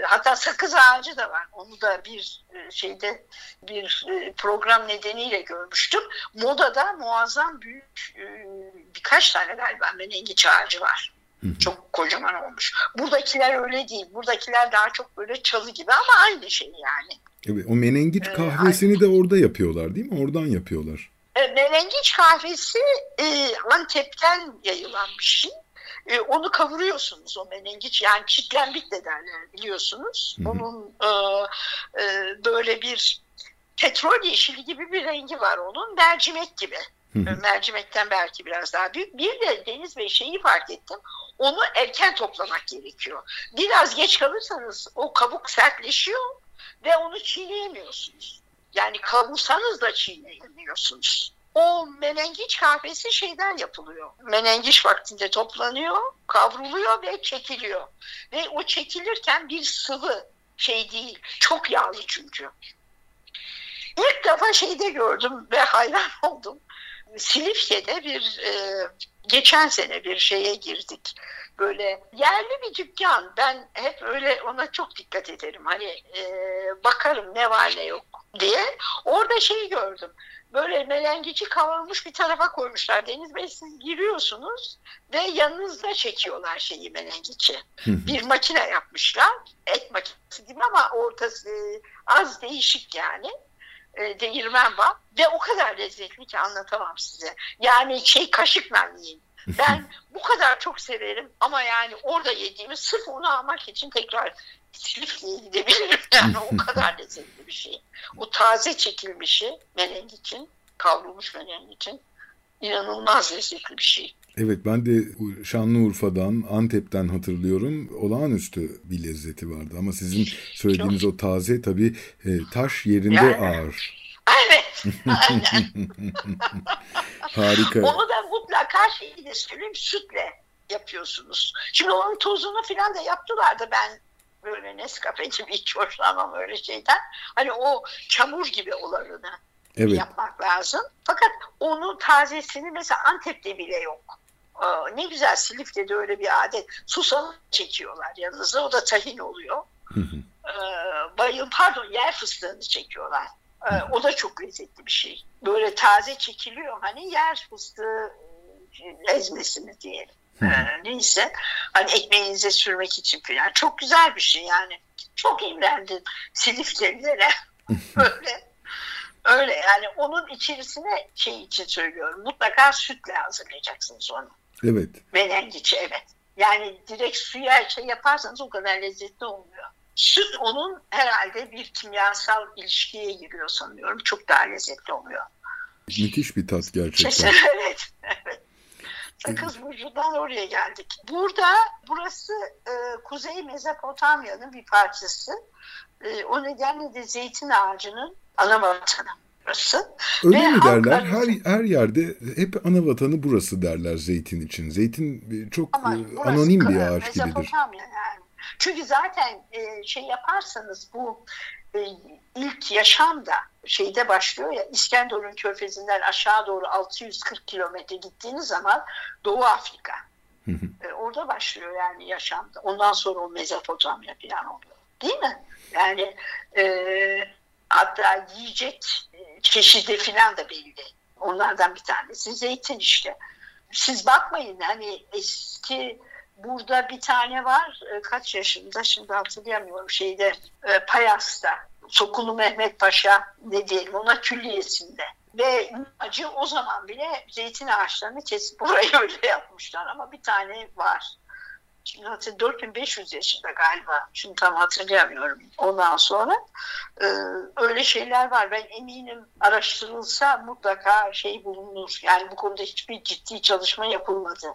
hatta sakız ağacı da var. Onu da bir e, şeyde bir e, program nedeniyle görmüştüm. Moda'da muazzam büyük e, birkaç tane galiba menengiç ağacı var. Çok kocaman olmuş. Buradakiler öyle değil. Buradakiler daha çok böyle çalı gibi ama aynı şey yani. Evet, o menengiç Ee, kahvesini de orada yapıyorlar değil mi? Oradan yapıyorlar. Menengiç kahvesi e, Antep'ten yayılan bir şey. E, onu kavuruyorsunuz o menengiç yani çitlenbik de derler biliyorsunuz. Hı hı. Onun e, e, böyle bir petrol yeşili gibi bir rengi var onun mercimek gibi. Hı hı. E, Mercimekten belki biraz daha büyük. Bir de Deniz Bey şeyi fark ettim. Onu erken toplamak gerekiyor. Biraz geç kalırsanız o kabuk sertleşiyor ve onu çiğneyemiyorsunuz. Yani kavursanız da çiğneyemiyorsunuz. O menengiç kahvesi şeyden yapılıyor. Menengiç vaktinde toplanıyor, kavruluyor ve çekiliyor. Ve o çekilirken bir sıvı şey değil. Çok yağlı çünkü. İlk defa şeyde gördüm ve hayran oldum. Silifke'de bir e, geçen sene bir şeye girdik. Böyle yerli bir dükkan. Ben hep öyle ona çok dikkat ederim. Hani e, bakarım ne var ne yok diye. Orada şeyi gördüm. Böyle melengici kavurmuş bir tarafa koymuşlar. Deniz Bey siz giriyorsunuz ve yanınızda çekiyorlar şeyi melengici. bir makine yapmışlar. Et makinesi gibi ama ortası az değişik yani e, değirmen var ve o kadar lezzetli ki anlatamam size. Yani şey kaşıkla yiyin. Ben bu kadar çok severim ama yani orada yediğimi sırf onu almak için tekrar Silifke'ye gidebilirim. Yani o kadar lezzetli bir şey. O taze çekilmişi meneng için, kavrulmuş meneng için inanılmaz lezzetli bir şey. Evet ben de Şanlıurfa'dan, Antep'ten hatırlıyorum. Olağanüstü bir lezzeti vardı ama sizin söylediğiniz o taze tabii e, taş yerinde yani, ağır. Evet. Aynen. Harika. Onu da mutlaka şeyi de söyleyeyim sütle yapıyorsunuz. Şimdi onun tozunu falan da yaptılar da ben böyle Nescafe'cim hiç hoşlanmam öyle şeyden. Hani o çamur gibi olanını evet. yapmak lazım. Fakat onun tazesini mesela Antep'te bile yok. Ee, ne güzel Silifke'de öyle bir adet. Susamı çekiyorlar yanınıza. O da tahin oluyor. Hı hı. Ee, bayıl, pardon yer fıstığını çekiyorlar. Ee, o da çok lezzetli bir şey. Böyle taze çekiliyor hani yer fıstığı e, ezmesini diyelim. Ee, neyse hani ekmeğinize sürmek için falan çok güzel bir şey yani. Çok imrendim Silifkelilere. Öyle. Öyle yani onun içerisine şey için söylüyorum. Mutlaka sütle hazırlayacaksınız onu. Evet. Menengiçi evet. Yani direkt suya şey yaparsanız o kadar lezzetli olmuyor. Süt onun herhalde bir kimyasal ilişkiye giriyor sanıyorum. Çok daha lezzetli oluyor. Müthiş bir tat gerçekten. Evet. evet. Sakız Burcu'dan oraya geldik. Burada burası e, Kuzey Mezopotamya'nın bir parçası. E, o nedenle de zeytin ağacının ana vatanı burası. Öyle Ve mi derler? Her, her yerde hep ana vatanı burası derler zeytin için. Zeytin e, çok Ama e, anonim bir ağaç gibidir. Mezopotamya yani. Çünkü zaten e, şey yaparsanız bu e, ilk yaşamda şeyde başlıyor ya İskenderun körfezinden aşağı doğru 640 kilometre gittiğiniz zaman Doğu Afrika. e, orada başlıyor yani yaşamda. Ondan sonra o Mezopotamya falan oluyor. Değil mi? Yani e, hatta yiyecek e, çeşidi falan da belli. Onlardan bir tanesi zeytin işte. Siz bakmayın hani eski burada bir tane var e, kaç yaşında şimdi hatırlayamıyorum şeyde e, Payas'ta Sokulu Mehmet Paşa ne diyelim ona külliyesinde. Ve acı o zaman bile zeytin ağaçlarını kesip burayı öyle yapmışlar ama bir tane var. Şimdi hatır 4500 yaşında galiba. Şimdi tam hatırlayamıyorum. Ondan sonra e, öyle şeyler var. Ben eminim araştırılsa mutlaka şey bulunur. Yani bu konuda hiçbir ciddi çalışma yapılmadı.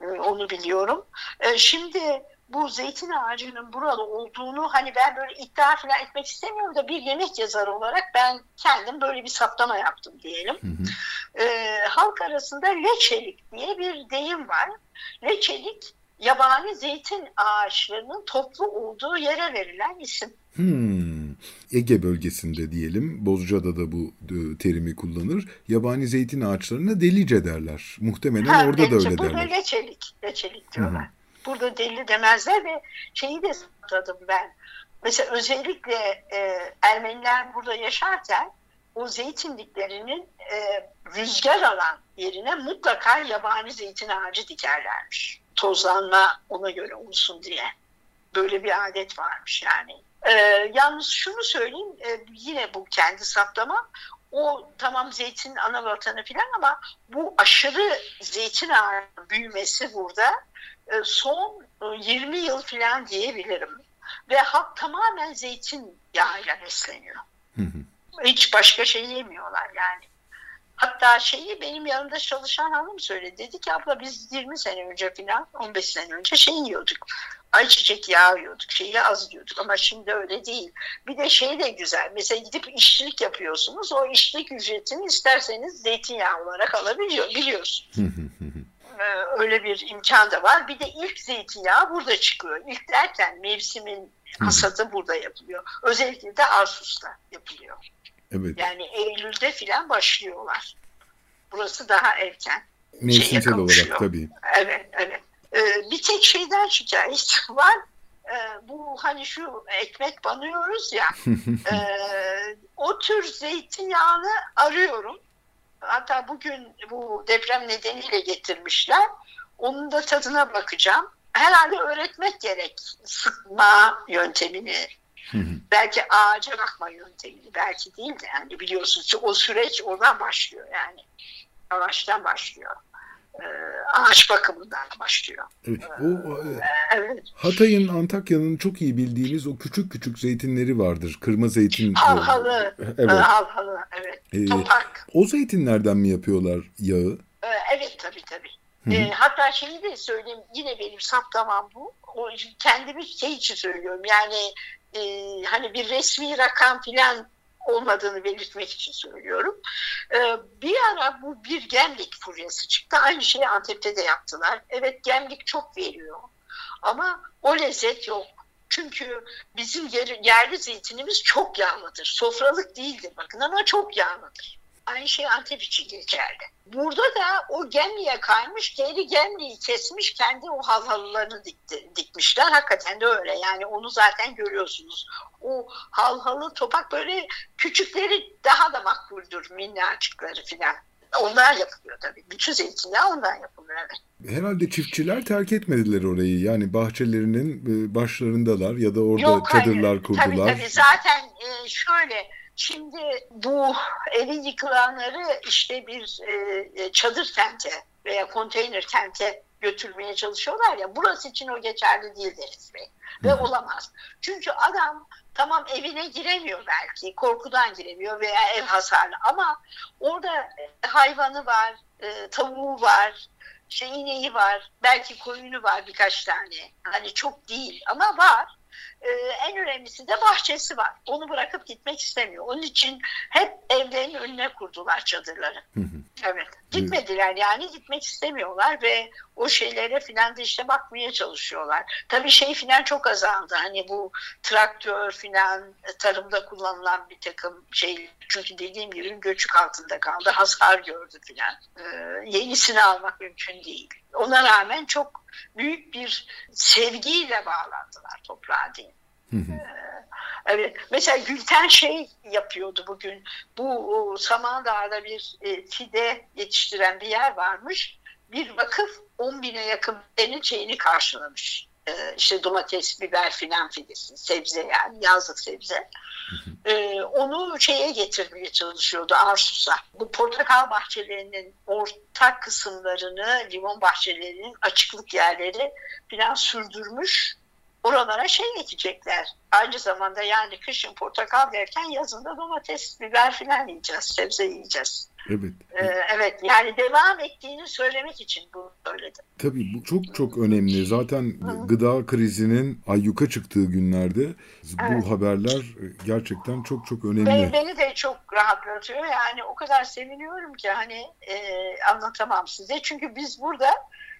Onu biliyorum. E, şimdi bu zeytin ağacının buralı olduğunu hani ben böyle iddia falan etmek istemiyorum da bir yemek yazarı olarak ben kendim böyle bir saptama yaptım diyelim. Hı hı. E, halk arasında leçelik diye bir deyim var. Leçelik yabani zeytin ağaçlarının toplu olduğu yere verilen isim. Hmm. Ege bölgesinde diyelim, Bozca'da da bu e, terimi kullanır. Yabani zeytin ağaçlarına delice derler. Muhtemelen ha, orada delice, da öyle derler. Burada leçelik, leçelik diyorlar. Hı-hı burada deli demezler ve şeyi de satladım ben. Mesela özellikle e, Ermeniler burada yaşarken o zeytinliklerinin e, rüzgar alan yerine mutlaka yabani zeytin ağacı dikerlermiş. Tozlanma ona göre olsun diye. Böyle bir adet varmış yani. E, yalnız şunu söyleyeyim e, yine bu kendi saptama o tamam zeytin ana vatanı falan ama bu aşırı zeytin ağacı büyümesi burada e, son 20 e, yıl falan diyebilirim. Ve halk tamamen zeytin yağıyla besleniyor. Hiç başka şey yemiyorlar yani. Hatta şeyi benim yanımda çalışan hanım söyledi. Dedi ki abla biz 20 sene önce falan 15 sene önce şey yiyorduk. Ayçiçek yağı yiyorduk, şeyi az yiyorduk ama şimdi öyle değil. Bir de şey de güzel, mesela gidip işçilik yapıyorsunuz, o işçilik ücretini isterseniz zeytinyağı olarak alabiliyor, biliyorsunuz. Ee, öyle bir imkan da var. Bir de ilk zeytinyağı burada çıkıyor. İlk derken mevsimin hasadı burada yapılıyor. Özellikle de Arsus'ta yapılıyor. Evet. Yani Eylül'de filan başlıyorlar. Burası daha erken. Mevsimsel olarak tabii. Evet, evet. Ee, bir tek şeyden şikayet var. Ee, bu hani şu ekmek banıyoruz ya. e, o tür zeytinyağını arıyorum. Hatta bugün bu deprem nedeniyle getirmişler. Onun da tadına bakacağım. Herhalde öğretmek gerek sıkma yöntemini. belki ağaca bakma yöntemini belki değil de yani biliyorsunuz o süreç oradan başlıyor yani. Ağaçtan başlıyor. Ee, ağaç bakımından başlıyor. Evet, o, evet. Hatay'ın, Antakya'nın çok iyi bildiğimiz o küçük küçük zeytinleri vardır. Kırma zeytin. Halhalı. Evet. Halhalı, evet. Ee. O zeytinlerden mi yapıyorlar yağı? Evet, tabii tabii. E, hatta şeyi de söyleyeyim yine benim saptamam bu. O, kendimi şey için söylüyorum yani e, hani bir resmi rakam filan olmadığını belirtmek için söylüyorum. Ee, bir ara bu bir gemlik furyası çıktı. Aynı şeyi Antep'te de yaptılar. Evet gemlik çok veriyor. Ama o lezzet yok. Çünkü bizim yerli zeytinimiz çok yağlıdır. Sofralık değildir bakın ama çok yağlıdır. Aynı şey Antep için geçerli. Burada da o gemliğe kaymış, geri gemliği kesmiş, kendi o halhalılarını dikti, dikmişler. Hakikaten de öyle. Yani onu zaten görüyorsunuz. O halhalı topak böyle küçükleri daha da makbuldür, minnacıkları filan. Onlar yapılıyor tabii. Bütün zeytinyağı ondan yapılıyor. Evet. Herhalde çiftçiler terk etmediler orayı. Yani bahçelerinin başlarındalar ya da orada Yok, çadırlar hayır. kurdular. Tabii tabii. Zaten e, şöyle Şimdi bu evin yıkılanları işte bir e, çadır kente veya konteyner kente götürmeye çalışıyorlar ya burası için o geçerli değil Deniz Bey. Ve olamaz. Çünkü adam tamam evine giremiyor belki korkudan giremiyor veya ev hasarlı ama orada hayvanı var, e, tavuğu var, şey ineği var, belki koyunu var birkaç tane. Hani çok değil ama var e, en önemlisi de bahçesi var. Onu bırakıp gitmek istemiyor. Onun için hep evlerin önüne kurdular çadırları. Evet. Gitmediler yani gitmek istemiyorlar ve o şeylere filan da işte bakmaya çalışıyorlar. Tabii şey filan çok azaldı. Hani bu traktör filan e, tarımda kullanılan bir takım şey çünkü dediğim gibi göçük altında kaldı. Hasar gördü filan. Ee, yenisini almak mümkün değil. Ona rağmen çok büyük bir sevgiyle bağlandılar toprağa değil. Ee, evet. Mesela Gülten şey yapıyordu bugün. Bu Samandağ'da bir e, fide yetiştiren bir yer varmış. Bir vakıf 10 bine yakın senin şeyini karşılamış. Ee, işte domates, biber filan fidesi, sebze yani yazlık sebze. Ee, onu şeye getirmeye çalışıyordu Arsus'a. Bu portakal bahçelerinin ortak kısımlarını, limon bahçelerinin açıklık yerleri filan sürdürmüş oralara şey ekecekler. Aynı zamanda yani kışın portakal derken yazında domates, biber filan yiyeceğiz, sebze yiyeceğiz. Evet. Ee, evet yani devam ettiğini söylemek için bunu söyledim. Tabii bu çok çok önemli. Zaten Hı. gıda krizinin ayyuka çıktığı günlerde evet. bu haberler gerçekten çok çok önemli. Beni, beni de çok rahatlatıyor. Yani o kadar seviniyorum ki hani e, anlatamam size. Çünkü biz burada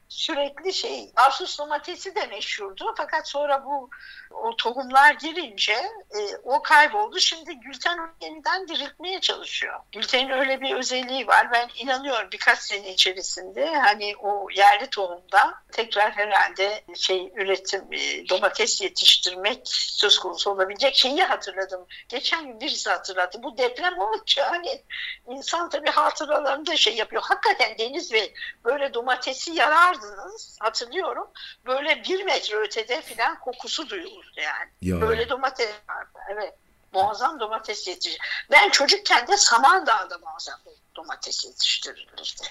sürekli şey Asus domatesi de meşhurdu fakat sonra bu o tohumlar girince e, o kayboldu. Şimdi Gülten yeniden diriltmeye çalışıyor. Gülten'in öyle bir özelliği var. Ben inanıyorum birkaç sene içerisinde hani o yerli tohumda tekrar herhalde şey üretim e, domates yetiştirmek söz konusu olabilecek şeyi hatırladım. Geçen gün birisi hatırlattı. Bu deprem olunca hani insan tabii hatıralarında şey yapıyor. Hakikaten Deniz Bey böyle domatesi yarardınız hatırlıyorum. Böyle bir metre ötede filan kokusu duyulur yani. Ya. Böyle domates vardı. Evet. Muazzam domates yetiştirir. Ben çocukken de Samandağ'da muazzam domates yetiştirilirdi.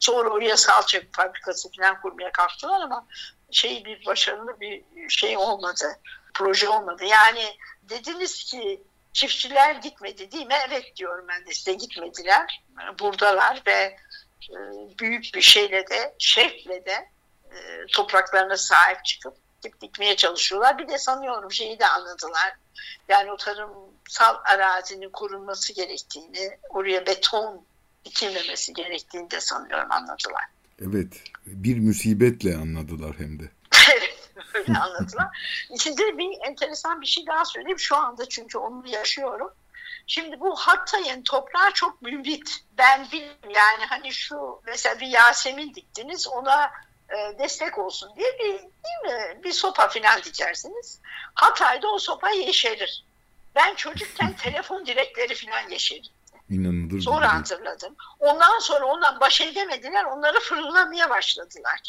Sonra oraya salça fabrikası falan kurmaya kalktılar ama şey bir başarılı bir şey olmadı. Proje olmadı. Yani dediniz ki çiftçiler gitmedi değil mi? Evet diyorum ben de size gitmediler. Buradalar ve e, büyük bir şeyle de şefle de e, topraklarına sahip çıkıp dikmeye çalışıyorlar. Bir de sanıyorum şeyi de anladılar. Yani o tarımsal arazinin korunması gerektiğini, oraya beton dikilmemesi gerektiğini de sanıyorum anladılar. Evet, bir musibetle anladılar hem de. öyle anladılar. Size bir enteresan bir şey daha söyleyeyim. Şu anda çünkü onu yaşıyorum. Şimdi bu Hatay'ın toprağı çok mümbit. Ben bilmiyorum yani hani şu mesela bir Yasemin diktiniz ona e, destek olsun diye bir değil mi? bir sopa filan dikersiniz. Hatay'da o sopa yeşerir. Ben çocukken telefon direkleri filan yeşerir. İnanılır Sonra gibi. hatırladım. Ondan sonra ondan baş edemediler. Onları fırınlamaya başladılar.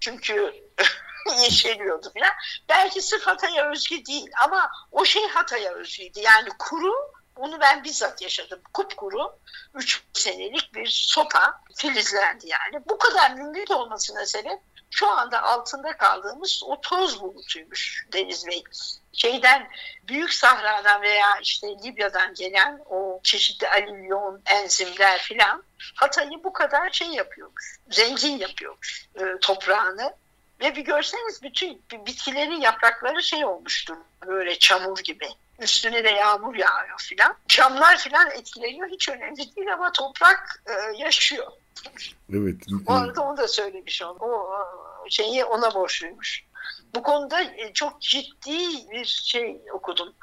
Çünkü yeşeriyordu falan. Belki sırf Hatay'a özgü değil ama o şey Hatay'a özgüydü. Yani kuru onu ben bizzat yaşadım. Kupkuru 3 senelik bir sopa filizlendi yani. Bu kadar mümkün olmasına sebep şu anda altında kaldığımız o toz bulutuymuş Deniz Bey. Şeyden Büyük Sahra'dan veya işte Libya'dan gelen o çeşitli alüvyon, enzimler filan Hatay'ı bu kadar şey yapıyormuş. Zengin yapıyormuş e, toprağını. Ve bir görseniz bütün bitkilerin yaprakları şey olmuştur. Böyle çamur gibi. Üstüne de yağmur yağıyor filan. Camlar filan etkileniyor. Hiç önemli değil ama toprak e, yaşıyor. Evet. O arada onu da söylemiş onu. O şeyi ona borçluymuş. Bu konuda e, çok ciddi bir şey okudum.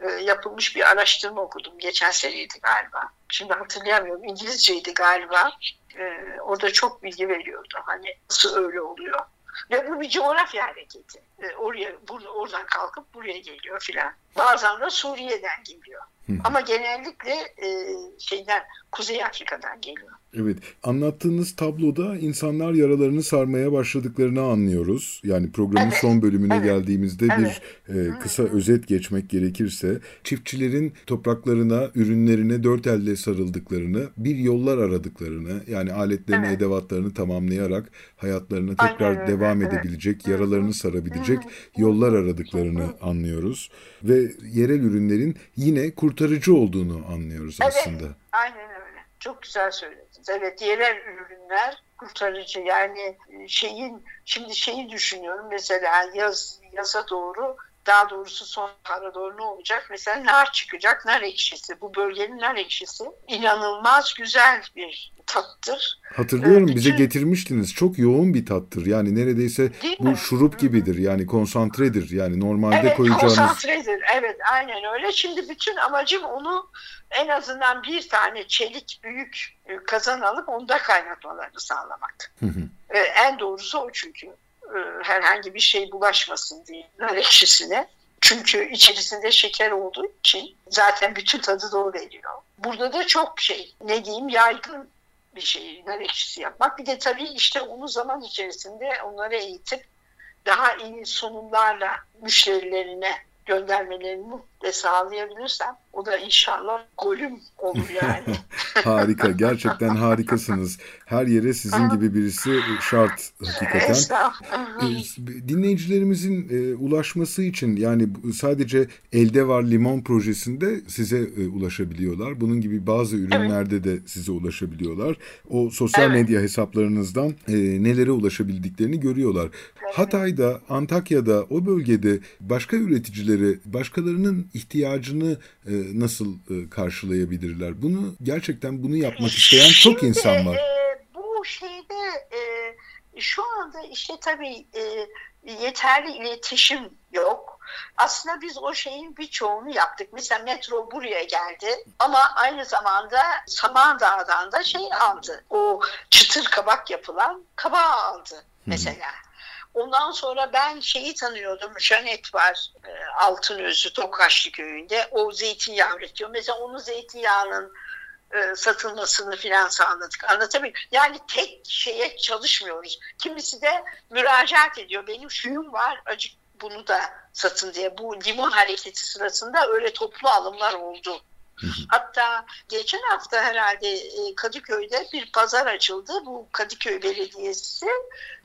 E, yapılmış bir araştırma okudum. Geçen seneydi galiba. Şimdi hatırlayamıyorum. İngilizceydi galiba. E, orada çok bilgi veriyordu. Hani nasıl öyle oluyor. Ve bu bir coğrafya hareketi. Oraya, oradan kalkıp buraya geliyor filan. Bazen de Suriye'den geliyor. Ama genellikle şeyden Kuzey Afrika'dan geliyor. Evet, anlattığınız tabloda insanlar yaralarını sarmaya başladıklarını anlıyoruz. Yani programın evet. son bölümüne evet. geldiğimizde evet. bir e, kısa özet geçmek gerekirse, çiftçilerin topraklarına, ürünlerine dört elle sarıldıklarını, bir yollar aradıklarını, yani aletlerini, evet. edevatlarını tamamlayarak hayatlarına tekrar Aynen. devam evet. edebilecek, yaralarını sarabilecek yollar aradıklarını anlıyoruz. Ve yerel ürünlerin yine kurtarıcı olduğunu anlıyoruz evet. aslında. Aynen öyle. Çok güzel söylediniz. Evet yerel ürünler kurtarıcı yani şeyin şimdi şeyi düşünüyorum mesela yaz yaza doğru daha doğrusu sonbahara doğru ne olacak? Mesela nar çıkacak, nar ekşisi. Bu bölgenin nar ekşisi inanılmaz güzel bir tattır. Hatırlıyorum ee, bize getirmiştiniz. Çok yoğun bir tattır. Yani neredeyse bu mi? şurup gibidir. Yani konsantredir. Yani normalde evet, koyacağınız... konsantredir. Evet aynen öyle. Şimdi bütün amacım onu en azından bir tane çelik büyük e, kazan alıp onda kaynatmalarını sağlamak. Hı hı. Ee, en doğrusu o çünkü. Ee, herhangi bir şey bulaşmasın diye nar ekşisine. Çünkü içerisinde şeker olduğu için zaten bütün tadı da o veriyor. Burada da çok şey ne diyeyim yaygın bir şey nar ekşisi yapmak. Bir de tabii işte onu zaman içerisinde onları eğitip daha iyi sunumlarla müşterilerine göndermelerini de sağlayabilirsem o da inşallah golüm olur yani. Harika. Gerçekten harikasınız. Her yere sizin gibi birisi şart hakikaten. Ee, dinleyicilerimizin e, ulaşması için yani sadece elde var limon projesinde size e, ulaşabiliyorlar. Bunun gibi bazı ürünlerde evet. de size ulaşabiliyorlar. O sosyal evet. medya hesaplarınızdan e, nelere ulaşabildiklerini görüyorlar. Evet. Hatay'da, Antakya'da, o bölgede başka üreticileri, başkalarının ihtiyacını nasıl karşılayabilirler? Bunu gerçekten bunu yapmak isteyen Şimdi, çok insan var. E, bu şeyde e, şu anda işte tabii e, yeterli iletişim yok. Aslında biz o şeyin birçoğunu yaptık. Mesela metro buraya geldi ama aynı zamanda Samandağ'dan da şey aldı. O çıtır kabak yapılan kabağı aldı mesela. Ondan sonra ben şeyi tanıyordum. Janet var e, Altınözü Tokaşlı köyünde. O zeytinyağı üretiyor. Mesela onun zeytinyağının e, satılmasını filan sağladık. Anlatabiliyor Yani tek şeye çalışmıyoruz. Kimisi de müracaat ediyor. Benim şuyum var acık bunu da satın diye. Bu limon hareketi sırasında öyle toplu alımlar oldu. Hatta geçen hafta herhalde e, Kadıköy'de bir pazar açıldı. Bu Kadıköy Belediyesi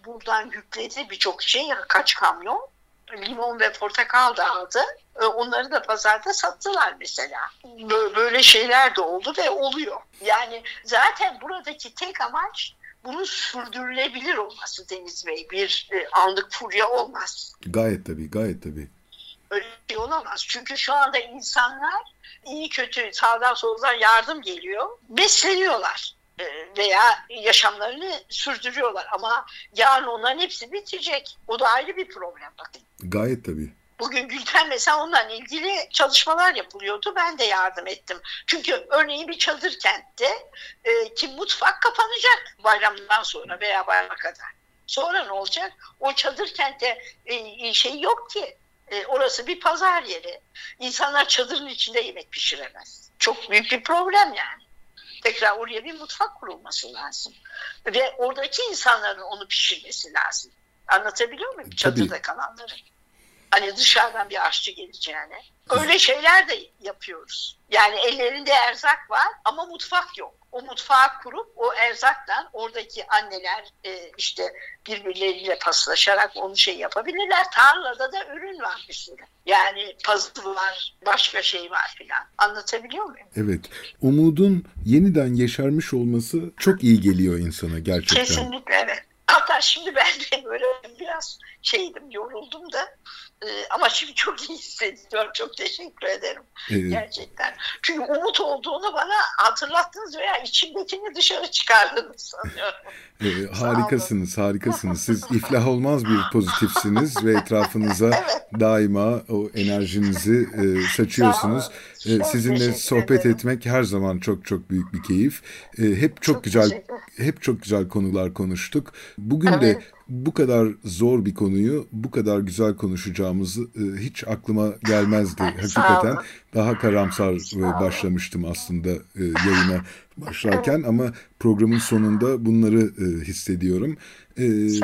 buradan yükledi birçok şey, kaç kamyon limon ve portakal da aldı. E, onları da pazarda sattılar mesela. Böyle şeyler de oldu ve oluyor. Yani zaten buradaki tek amaç bunun sürdürülebilir olması Deniz Bey bir e, anlık furya olmaz. Gayet tabii, gayet tabii. Öyle bir şey olamaz. Çünkü şu anda insanlar iyi kötü sağdan soldan yardım geliyor. Besleniyorlar e, veya yaşamlarını sürdürüyorlar ama yarın onların hepsi bitecek. O da ayrı bir problem bakın. Gayet tabii. Bugün Gülten mesela onunla ilgili çalışmalar yapılıyordu. Ben de yardım ettim. Çünkü örneğin bir çadır kentte e, ki mutfak kapanacak bayramdan sonra veya bayrama kadar. Sonra ne olacak? O çadır kentte e, şey yok ki. E, orası bir pazar yeri. İnsanlar çadırın içinde yemek pişiremez. Çok büyük bir problem yani. Tekrar oraya bir mutfak kurulması lazım. Ve oradaki insanların onu pişirmesi lazım. Anlatabiliyor muyum? Çadırda Tabii. kalanların. Hani dışarıdan bir aşçı geleceğine. Öyle şeyler de yapıyoruz. Yani ellerinde erzak var ama mutfak yok. O mutfağı kurup o erzaktan oradaki anneler e, işte birbirleriyle paslaşarak onu şey yapabilirler. Tarlada da ürün var bir sürü. Yani pazı var, başka şey var filan. Anlatabiliyor muyum? Evet. Umudun yeniden yeşermiş olması çok iyi geliyor insana gerçekten. Kesinlikle evet. Hatta şimdi ben de böyle biraz şeydim, yoruldum da e, ama şimdi çok iyi hissediyorum. Çok teşekkür ederim. Ee, Gerçekten. Çünkü umut olduğunu bana hatırlattınız veya içimdekini dışarı çıkardınız sanıyorum. e, harikasınız, harikasınız. Siz iflah olmaz bir pozitifsiniz ve etrafınıza Evet. daima o enerjinizi e, saçıyorsunuz. E, sizinle sohbet ederim. etmek her zaman çok çok büyük bir keyif. E, hep çok, Çok güzel hep çok güzel konular konuştuk. Bugün Evet. de bu kadar zor bir konuyu bu kadar güzel konuşacağımızı e, hiç aklıma gelmezdi. Hakikaten daha karamsar e, başlamıştım aslında e, yayına başlarken ama programın sonunda bunları e, hissediyorum. E, olun.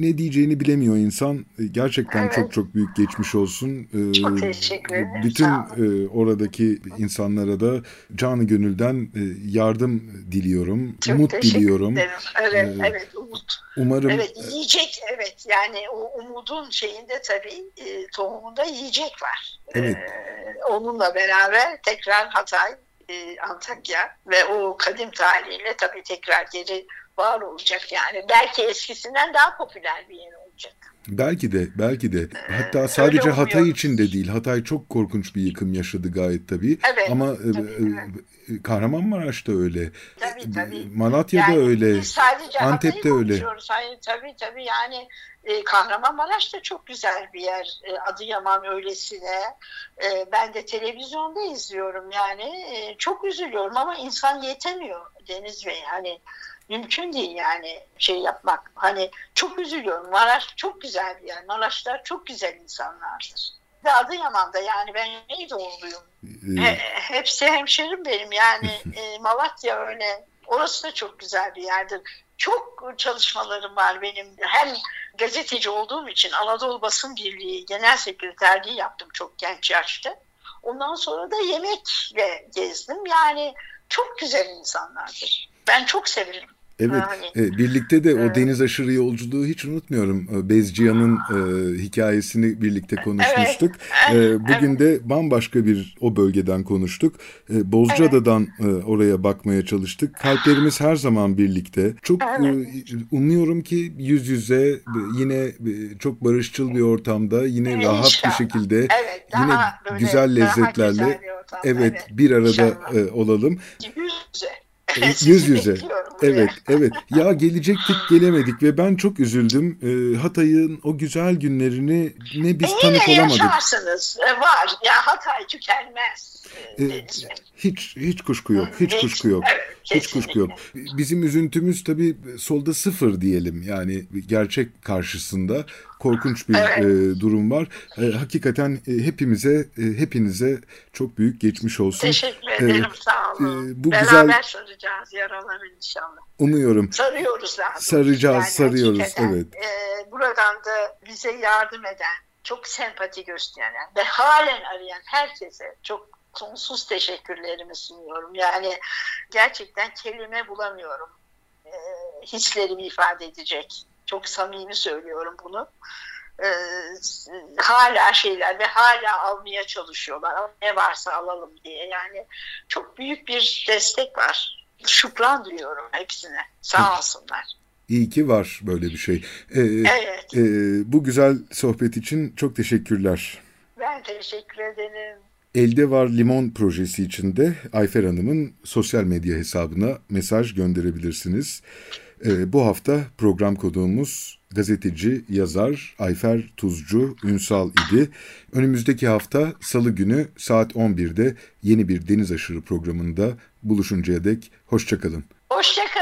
ne diyeceğini bilemiyor insan. E, Gerçekten Evet. çok çok büyük geçmiş olsun. E, Çok teşekkür ederim. Bütün e, oradaki insanlara da canı gönülden e, yardım diliyorum. Çok umut teşekkür diliyorum. ederim. Evet, Ee, evet umut. Umarım Evet yiyecek evet yani o umudun şeyinde tabii e, tohumunda yiyecek var. Evet. Ee, onunla beraber tekrar Hatay, e, Antakya ve o kadim tarihiyle tabii tekrar geri var olacak yani. Belki eskisinden daha popüler bir yer olacak. belki de belki de hatta öyle sadece Hatay için de değil. Hatay çok korkunç bir yıkım yaşadı gayet tabii. Evet, Ama e, tabii, e, Kahramanmaraş'ta öyle. Tabii tabii. Malatya'da Yani öyle. sadece Antep'te öyle. Hayır tabii tabii yani e, Kahramanmaraş da çok güzel bir yer. E, Adıyaman öylesine. E, ben de televizyonda izliyorum yani. E, çok üzülüyorum ama insan yetemiyor Deniz Bey. Hani mümkün değil yani şey yapmak. Hani çok üzülüyorum. Maraş çok güzel bir yer. Maraşlar çok güzel insanlardır. Ve Adıyaman'da yani ben Güneydoğuluyum. E, He- hepsi hemşerim benim yani e, Malatya öyle. Orası da çok güzel bir yerdir. Çok çalışmalarım var benim. Hem gazeteci olduğum için Anadolu Basın Birliği Genel Sekreterliği yaptım çok genç yaşta. Ondan sonra da yemekle gezdim. Yani çok güzel insanlardır. Ben çok severim. Evet, Yani, e, birlikte de o Evet. deniz aşırı yolculuğu hiç unutmuyorum. E, Bezciyan'ın e, hikayesini birlikte konuşmuştuk. Evet, E, bugün de bambaşka bir o bölgeden konuştuk. E, Bozcaada'dan e, oraya bakmaya çalıştık. Kalplerimiz her zaman birlikte. Çok e, umuyorum ki yüz yüze e, yine e, çok barışçıl bir ortamda, yine Evet, rahat inşallah. bir şekilde Evet, yine güzel lezzetlerle güzel bir ortam. evet bir arada e, olalım. Yüz yüze. E, Yüz yüze. Evet, evet. Ya gelecektik gelemedik ve ben çok üzüldüm. Ee, Hatay'ın o güzel günlerini ne biz E, tanık olamadık. yaşarsınız. E, var. Ya Hatay tükenmez. E, Ee, Bey. hiç hiç kuşku yok. Hiç kuşku yok. Evet, Hiç kuşku yok. Bizim üzüntümüz tabii solda sıfır diyelim. Yani gerçek karşısında korkunç bir Evet. e, durum var. E, hakikaten e, hepimize, e, hepinize çok büyük geçmiş olsun. Teşekkür ederim. Ee, sağ olun. e, bu Beraber güzel- saracağız yaraları inşallah. Umuyorum. Sarıyoruz doğrusu. Saracağız, sarıyoruz, hakikaten, evet. e, buradan da bize yardım eden, çok sempati gösteren ve halen arayan herkese çok sonsuz teşekkürlerimi sunuyorum. Yani gerçekten kelime bulamıyorum. E, hislerimi ifade edecek. Çok samimi söylüyorum bunu. E, hala şeyler ve hala almaya çalışıyorlar. Ne varsa alalım diye. Yani çok büyük bir destek var. şükran duyuyorum hepsine. Sağ olsunlar. İyi ki var böyle bir şey. Ee, evet. E, bu güzel sohbet için çok teşekkürler. Ben teşekkür ederim. Elde Var Limon projesi içinde Ayfer Hanım'ın sosyal medya hesabına mesaj gönderebilirsiniz. Ee, bu hafta program koduğumuz gazeteci, yazar Ayfer Tuzcu Ünsal idi. Önümüzdeki hafta salı günü saat 11'de yeni bir Deniz Aşırı programında buluşuncaya dek hoşçakalın. Hoşçakalın.